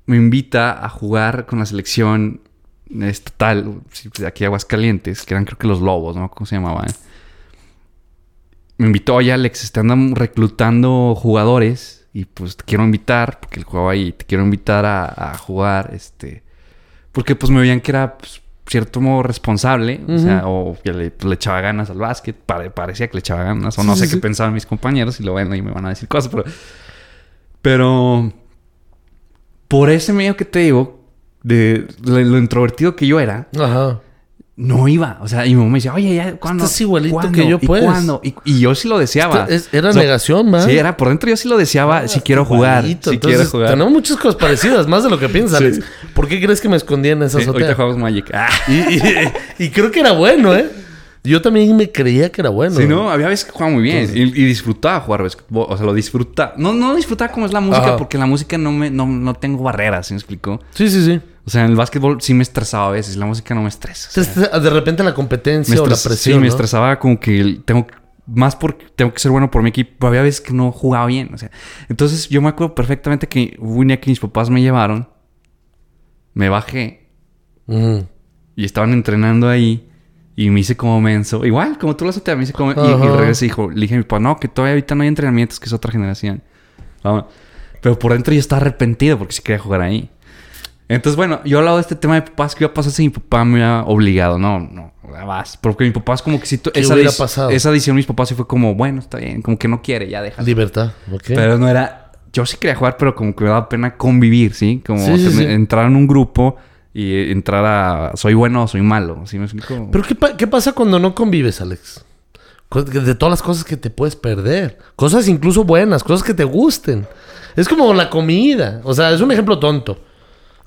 me invita a jugar con la selección estatal, pues, de aquí de Aguascalientes, que eran creo que los Lobos, ¿no? ¿Cómo se llamaban? Me invitó, oye Alex, andan reclutando jugadores y pues te quiero invitar, porque él jugaba ahí, te quiero invitar a, a jugar, este... Porque pues me veían que era, pues, cierto modo responsable, o sea, o que le, pues, le echaba ganas al básquet, pare- parecía que le echaba ganas, o no Sí, sé sí, qué pensaban mis compañeros y lo ven y me van a decir cosas, pero... Pero... Por ese medio que te digo, de lo, lo introvertido que yo era, Ajá. No iba. O sea, y mi mamá me decía, oye, ya, ¿cuándo? Estás igualito ¿Cuándo? que yo, ¿Y pues. cuándo? Y, y yo sí lo deseaba. Es- era O sea, negación, ¿va? Sí, era por dentro yo sí lo deseaba. si quiero jugar. Si Entonces, quiero jugar. Tenemos muchas cosas parecidas, más de lo que piensas, Sí. Alex. ¿Por qué crees que me escondía en esa Sí, ahorita jugamos Magic. Ah. y, y- y creo que era bueno, ¿eh? Yo también me creía que era bueno. Sí, no, había veces que jugaba muy bien. Y, y disfrutaba jugar basquetbol. O sea, lo disfrutaba. No, no disfrutaba como es la música, Ajá. porque en la música no me, no, no tengo barreras, ¿sí me explicó? Sí, sí, sí. O sea, en el básquetbol sí me estresaba a veces. La música no me estresa. o sea, De repente la competencia o la presión. Sí, me estresaba como que tengo más porque tengo que ser bueno por mi equipo. Pero había veces que no jugaba bien. O sea, entonces yo me acuerdo perfectamente que hubo un día que mis papás me llevaron, me bajé Ujú. y estaban entrenando ahí y me hice como menso. Igual, como tú lo azoteas, me hice como... Y, regresé y dijo, le dije a mi papá, no, que todavía ahorita no hay entrenamientos, que es otra generación. Vamos. Pero por dentro yo estaba arrepentido porque sí quería jugar ahí. Entonces, bueno, yo hablaba de este tema de papás. ¿Qué iba a pasar si mi papá me hubiera obligado? No, no, vas. Porque mi papá es como que si... ¿Qué esa, hubiera pasado? esa decisión mis papás sí fue como, bueno, está bien. Como que no quiere, ya deja. Libertad, ¿ok? Pero no era... Yo sí quería jugar, pero como que me daba pena convivir, ¿sí? Como Sí, sí, tener- sí. entrar en un grupo y entrar a... Soy bueno o soy malo. ¿Sí me explico? Pero ¿qué, pa- qué pasa cuando no convives, Alex? De todas las cosas que te puedes perder. Cosas incluso buenas, cosas que te gusten. Es como la comida. O sea, es un ejemplo tonto.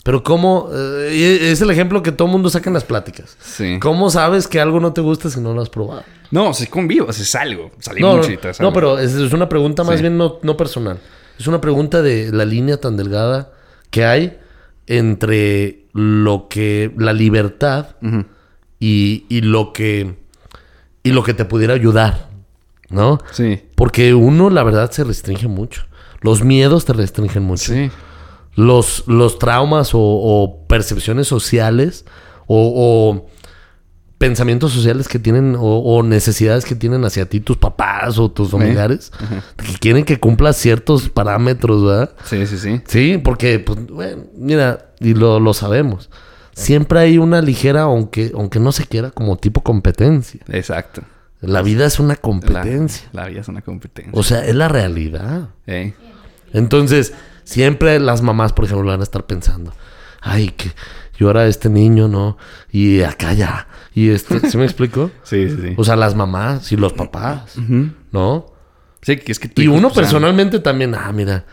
Pero cómo... eh, es el ejemplo que todo mundo saca en las pláticas. Sí. ¿Cómo sabes que algo no te gusta si no lo has probado? No, si convivo, si salgo. Salí No, mucho no, y te no, salgo. pero es, es una pregunta más Sí. bien no, no personal. Es una pregunta de la línea tan delgada que hay entre lo que... La libertad y, y lo que y lo que te pudiera ayudar, ¿no? Sí. Porque uno, la verdad, se restringe mucho. Los miedos te restringen mucho. Sí. Los, los traumas o, o percepciones sociales o, o pensamientos sociales que tienen o, o necesidades que tienen hacia ti tus papás o tus familiares que quieren que cumplas ciertos parámetros, ¿verdad? Sí, sí, sí. Sí, porque, pues, bueno, mira, y lo, lo sabemos. Siempre hay una ligera, aunque, aunque no se quiera, como tipo competencia. Exacto. La vida es una competencia. la vida es una competencia. O sea, es la realidad. Ey. Entonces, siempre las mamás, por ejemplo, van a estar pensando, ay, que yo era este niño, ¿no? Y acá ya. Y este, ¿sí me explico? Sí, sí, sí. O sea, las mamás y los papás. ¿no? Sí, que es que tu Y uno personalmente también, ah, mira,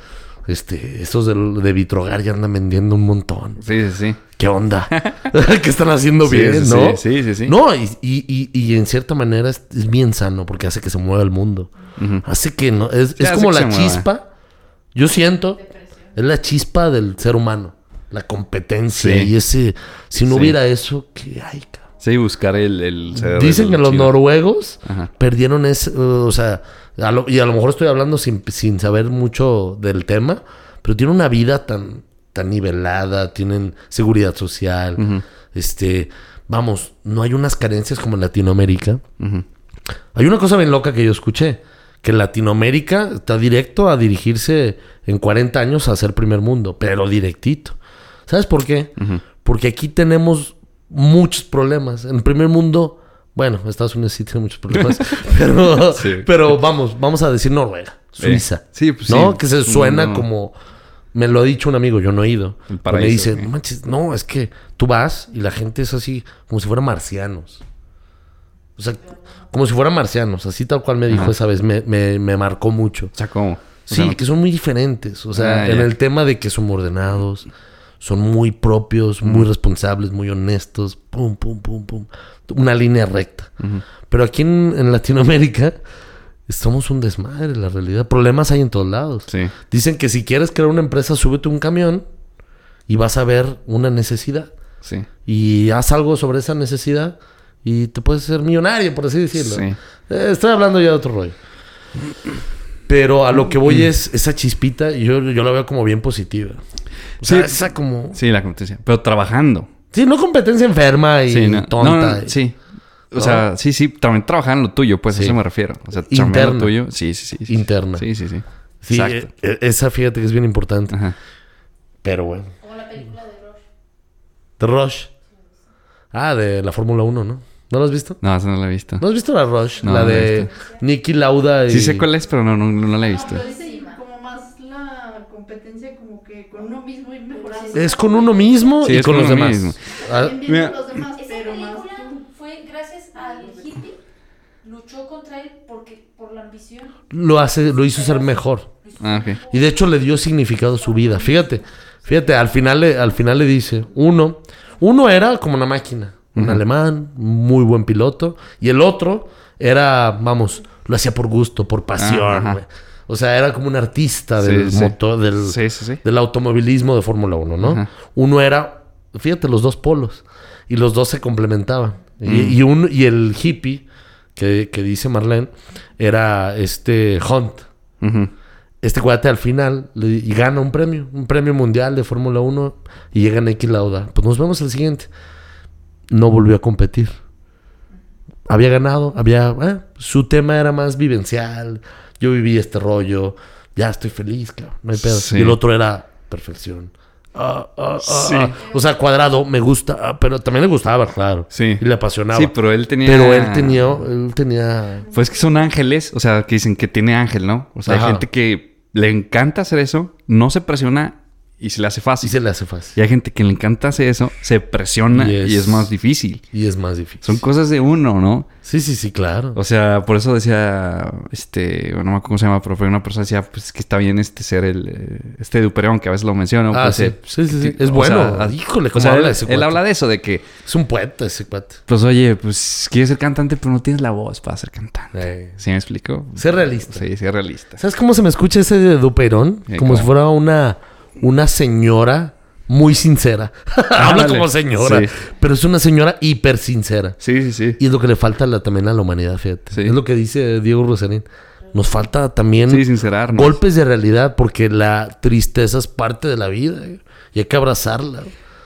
este, estos de, de Vitrogar ya andan vendiendo un montón. Sí, sí, sí. ¿Qué onda? ¿Qué están haciendo Sí, bien, sí, no? sí, sí, sí. No, y, y, y, y en cierta manera es, es bien sano porque hace que se mueva el mundo. Hace que no. Es, es como la mueva. chispa. Yo siento. Es la chispa del ser humano. La competencia. Sí. Y ese. Si no Sí. hubiera eso, ¿qué hay, cabrón? Sí, buscar el... el Dicen que los chido. noruegos Ajá. perdieron ese. uh, o sea, a lo- y a lo mejor estoy hablando sin, sin saber mucho del tema. Pero tienen una vida tan, tan nivelada. Tienen seguridad social. Este. Vamos, no hay unas carencias como en Latinoamérica. Hay una cosa bien loca que yo escuché. Que Latinoamérica está directo a dirigirse en 40 años a ser primer mundo. Pero directito. ¿Sabes por qué? Porque aquí tenemos muchos problemas. En primer mundo, bueno, Estados Unidos sí tiene muchos problemas. pero, Sí. pero vamos, vamos a decir Noruega, Suiza. Sí, pues ¿No? sí. Que se suena No. como. Me lo ha dicho un amigo, yo no he ido. Pero me paraíso, dice, no manches, no, es que tú vas y la gente es así, como si fueran marcianos. O sea, como si fueran marcianos. Así tal cual me dijo Ajá. esa vez. Me, me, me marcó mucho. O sea, ¿cómo? O Sí, sea, que son muy diferentes. O sea, Ah, en ya. el tema de que son ordenados, son muy propios, muy responsables, muy honestos. Pum, pum, pum, pum. Una línea recta. Pero aquí en, en Latinoamérica somos un desmadre, la realidad. Problemas hay en todos lados. Sí. Dicen que si quieres crear una empresa, súbete un camión y vas a ver una necesidad. Sí. Y haz algo sobre esa necesidad y te puedes ser millonario, por así decirlo. Sí. Eh, estoy hablando ya de otro rollo. Pero a lo que voy es esa chispita, y yo, yo la veo como bien positiva. O sea, Sí. esa como... Sí, la competencia. Pero trabajando. Sí, no competencia enferma y Sí, no. tonta. No, no, y- sí. O ¿No? sea, sí, sí. También trabajar en lo tuyo, pues. Sí. A eso me refiero. O sea, Interna. lo tuyo. Sí, sí, sí. sí. Interna. Sí, sí, sí. Sí, Exacto. eh, esa fíjate que es bien importante. Ajá. Pero bueno. Como la película de Rush. The Rush. Ah, de la Fórmula 1, ¿no? ¿No lo has visto? No, eso no lo he visto. ¿No has visto la Rush? No, la no la he de visto. Nicky Lauda y... Sí sé cuál es, pero no, no, no la he No, visto. pero es como más la competencia como que con uno mismo mejorando. Es con uno mismo Sí, y con con los demás. mismo. Ah, Mira. los demás, Esa pero película fue gracias al hippie. Luchó contra él porque, por la ambición. lo hace, lo hizo ser mejor. Ah. Y de hecho le dio significado a su vida. Fíjate, fíjate, al final le, al final le dice, uno, uno era como una máquina, un alemán, muy buen piloto, y el otro era, vamos, lo hacía por gusto, por pasión. Ah, o sea, era como un artista del sí. motor, del, Sí, sí, sí. del automovilismo de Fórmula 1, ¿no? Ajá. Uno era, fíjate, los dos polos. Y los dos se complementaban. Y, Mm. y un, y el hippie, que, que dice Marlene, era este Hunt. Este cuate al final le- y gana un premio, un premio mundial de Fórmula 1 y llega Nicky Lauda. Pues nos vemos el siguiente. No volvió a competir. Había ganado, había... eh, su tema era más vivencial. Yo viví este rollo. Ya estoy feliz, claro. No hay pedo. Sí. Y el otro era perfección. Ah, ah, ah, Sí. O sea, cuadrado, me gusta. pero también le gustaba, claro. Sí. Y le apasionaba. Sí, pero él tenía. Pero él tenía... Él tenía... Pues que son ángeles, o sea, que dicen que tiene ángel, ¿no? O sea, Ajá. hay gente que le encanta hacer eso, no se presiona y se le hace Y fácil. se le hace fácil. Y hay gente que le encanta hacer eso, se presiona Y y es- más difícil. Y es más difícil. Son cosas de uno, ¿no? Sí, sí, sí, claro. O sea, por eso decía, este, no me acuerdo cómo se llama, pero fue una persona decía, pues que está bien este ser el, eh, este Dupereón, que a veces lo menciono. Ah, pues, sí. eh, Sí, sí, sí. que- Es o bueno. sea, Híjole, o cómo sea, habla él, ese él cuate. habla de eso, de que, Es un poeta ese cuate. pues oye, pues quieres ser cantante, pero no tienes la voz para ser cantante. Eh, ¿Sí me explico? Sé realista. Sí, sí, es realista. ¿Sabes cómo se me escucha ese de Duperón? Como si fuera una, una señora muy sincera. Habla Ándale. como señora. Sí. Pero es una señora hiper sincera. Sí, sí, sí. Y es lo que le falta la- también a la humanidad, fíjate. Sí. Es lo que dice Diego Rosarín. Nos falta también Sí, golpes de realidad porque la tristeza es parte de la vida. eh, Y hay que abrazarla.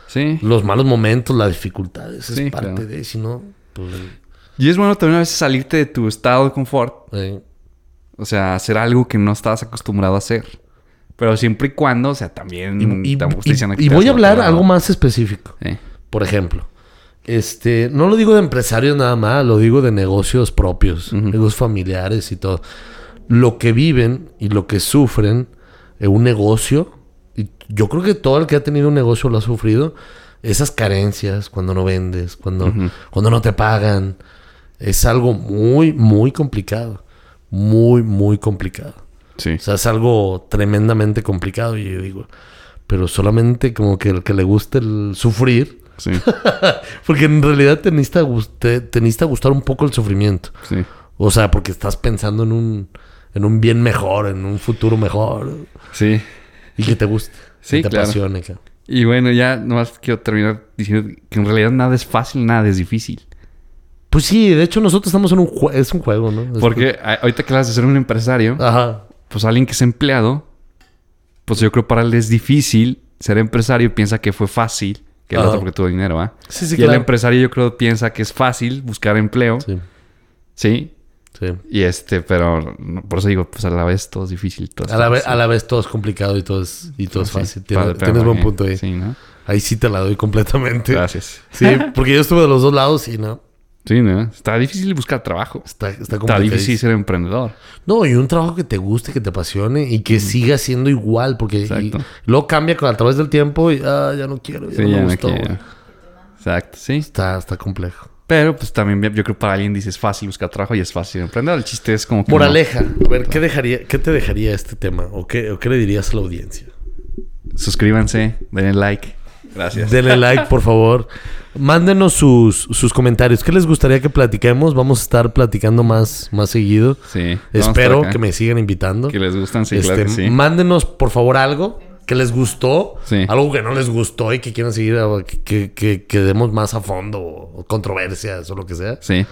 Sí. Los malos momentos, las dificultades, es parte claro. de... Si no, pues... Y es bueno también a veces salirte de tu estado de confort. eh, O sea, hacer algo que no estabas acostumbrado a hacer. Pero siempre y cuando, o sea, también... Y, diciendo que voy a hablar algo más específico. Por ejemplo, este, no lo digo de empresarios nada más, lo digo de negocios propios, negocios familiares y todo. Lo que viven y lo que sufren en un negocio, y yo creo que todo el que ha tenido un negocio lo ha sufrido, esas carencias cuando no vendes, cuando, cuando no te pagan, es algo muy, muy complicado. Muy, muy complicado. Sí. O sea, es algo tremendamente complicado. Y yo digo, pero solamente como que el que le guste el sufrir. Sí. Porque en realidad te necesita, te, te necesita gustar un poco el sufrimiento. Sí. O sea, porque estás pensando en un, en un bien mejor, en un futuro mejor. Sí. Y que te guste. Sí, que te claro. apasione. Y bueno, ya nomás quiero terminar diciendo que en realidad nada es fácil, nada es difícil. Pues sí, de hecho nosotros estamos en un juego. Es un juego, ¿no? Es Porque a- ahorita que hablas de ser un empresario, Ajá. Pues alguien que es empleado, pues yo creo para él es difícil ser empresario y piensa que fue fácil que el Ajá. otro porque tuvo dinero, ¿ah? Sí, sí, y el empresario yo creo piensa que es fácil buscar empleo, Sí, ¿sí? sí. Y este, pero por eso digo, pues a la vez todo es difícil. Todo es A la, vez, fácil. a la vez todo es complicado y todo es, y todo es Sí, fácil. Tienes, tienes buen punto ahí. Sí, ¿no? Ahí sí te la doy completamente. Gracias. Sí, porque yo estuve de los dos lados y no. Sí, ¿no? Está difícil buscar trabajo. Está, está Está difícil ser emprendedor. No, y un trabajo que te guste, que te apasione y que siga siendo igual, porque y- luego cambia con, a través del tiempo y ah, ya no quiero, ya Sí, no ya me no gustó. quiero. Exacto, sí. Está, está complejo. Pero pues también yo creo que para alguien dice es fácil buscar trabajo y es fácil emprender. El chiste es como que... Moraleja. A ver, ¿qué, dejaría, ¿qué te dejaría este tema? ¿O qué, o qué le dirías a la audiencia? no. Suscríbanse, denle like. Gracias. Denle like, por favor. Mándenos sus, sus comentarios. ¿Qué les gustaría que platiquemos? Vamos a estar platicando más, más seguido. Sí. Espero que me sigan invitando. Que les gustan, sí, Este, claro que sí. Mándenos, por favor, algo que les gustó. Sí. Algo que no les gustó y que quieran seguir, o que, que, que- que demos más a fondo, o controversias o lo que sea. Sí,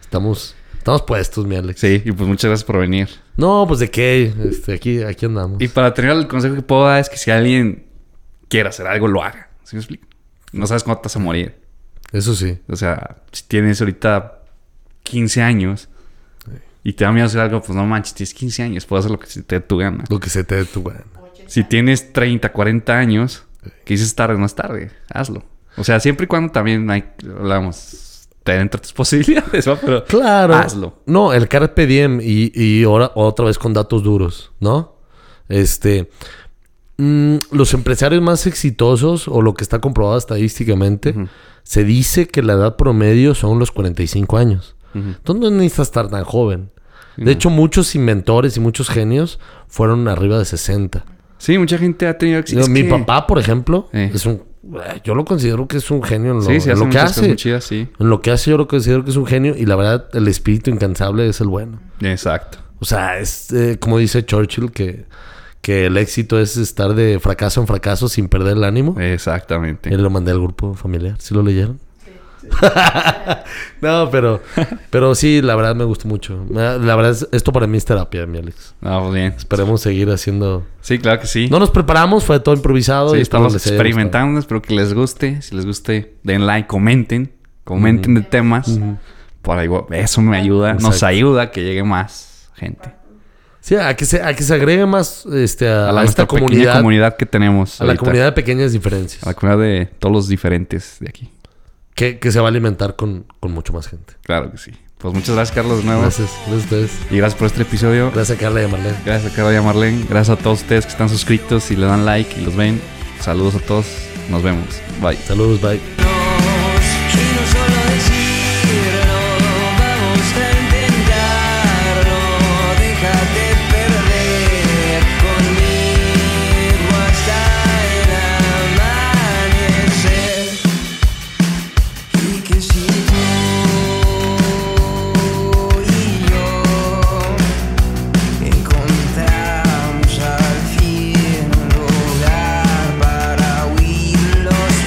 Estamos, estamos puestos, mi Alex. sí. Y pues muchas gracias por venir. No, pues de qué. Este, aquí, aquí andamos. Y para terminar, el consejo que puedo dar es que si alguien quiere hacer algo, lo haga. ¿Sí me explico? No sabes cuándo te vas a morir. Eso sí. O sea, si tienes ahorita 15 años y te da miedo hacer algo, pues no manches, tienes 15 años, puedes hacer lo que se te dé tu gana. Lo que se te dé tu gana. Si tienes 30, 40 años, que dices tarde, no es tarde, hazlo. O sea, siempre y cuando también hay, hablamos, te dentro tus posibilidades, ¿no? Pero Claro. hazlo. No, el Carpe Diem y, y ahora otra vez con datos duros, ¿no? Este. Mm, los empresarios más exitosos, o lo que está comprobado estadísticamente, se dice que la edad promedio son los 45 años. Ujú. Entonces no necesitas estar tan joven. De hecho, muchos inventores y muchos genios fueron arriba de 60. Sí, mucha gente ha tenido éxito. Mi que- papá, por ejemplo, Eh. es un. Yo lo considero que es un genio en lo, Sí, sí, en lo que hace. chidas, sí. En lo que hace yo lo considero que es un genio y la verdad el espíritu incansable es el bueno. Exacto. O sea, es eh, como dice Churchill que, que el éxito es estar de fracaso en fracaso sin perder el ánimo. Exactamente. Y lo mandé al grupo familiar. ¿Sí lo leyeron? no, pero, pero sí, la verdad me gustó mucho. La verdad, es- esto para mí es terapia, mi Alex. Ah, pues bien. Esperemos seguir haciendo. Sí, claro que sí. No nos preparamos, fue todo improvisado. Sí, y estamos experimentando. Espero que les guste. Si les guste, den like, comenten. Comenten de temas. Para igual, eso me ayuda. Nos ayuda a que llegue más gente. Sí, a que se, a que se agregue más este, a, A, a la esta nuestra pequeña comunidad. comunidad que tenemos. a la comunidad de pequeñas diferencias. A la comunidad de todos los diferentes de aquí. Que, que se va a alimentar con, con mucho más gente. Claro que sí. Pues muchas gracias, Carlos, de nuevo. Gracias. Gracias a ustedes. Y gracias por este episodio. Gracias a Carla y a Marlene. Gracias a Carlos y a Marlene. Gracias a todos ustedes que están suscritos y le dan like y los ven. Saludos a todos. Nos vemos. Bye. Saludos, bye.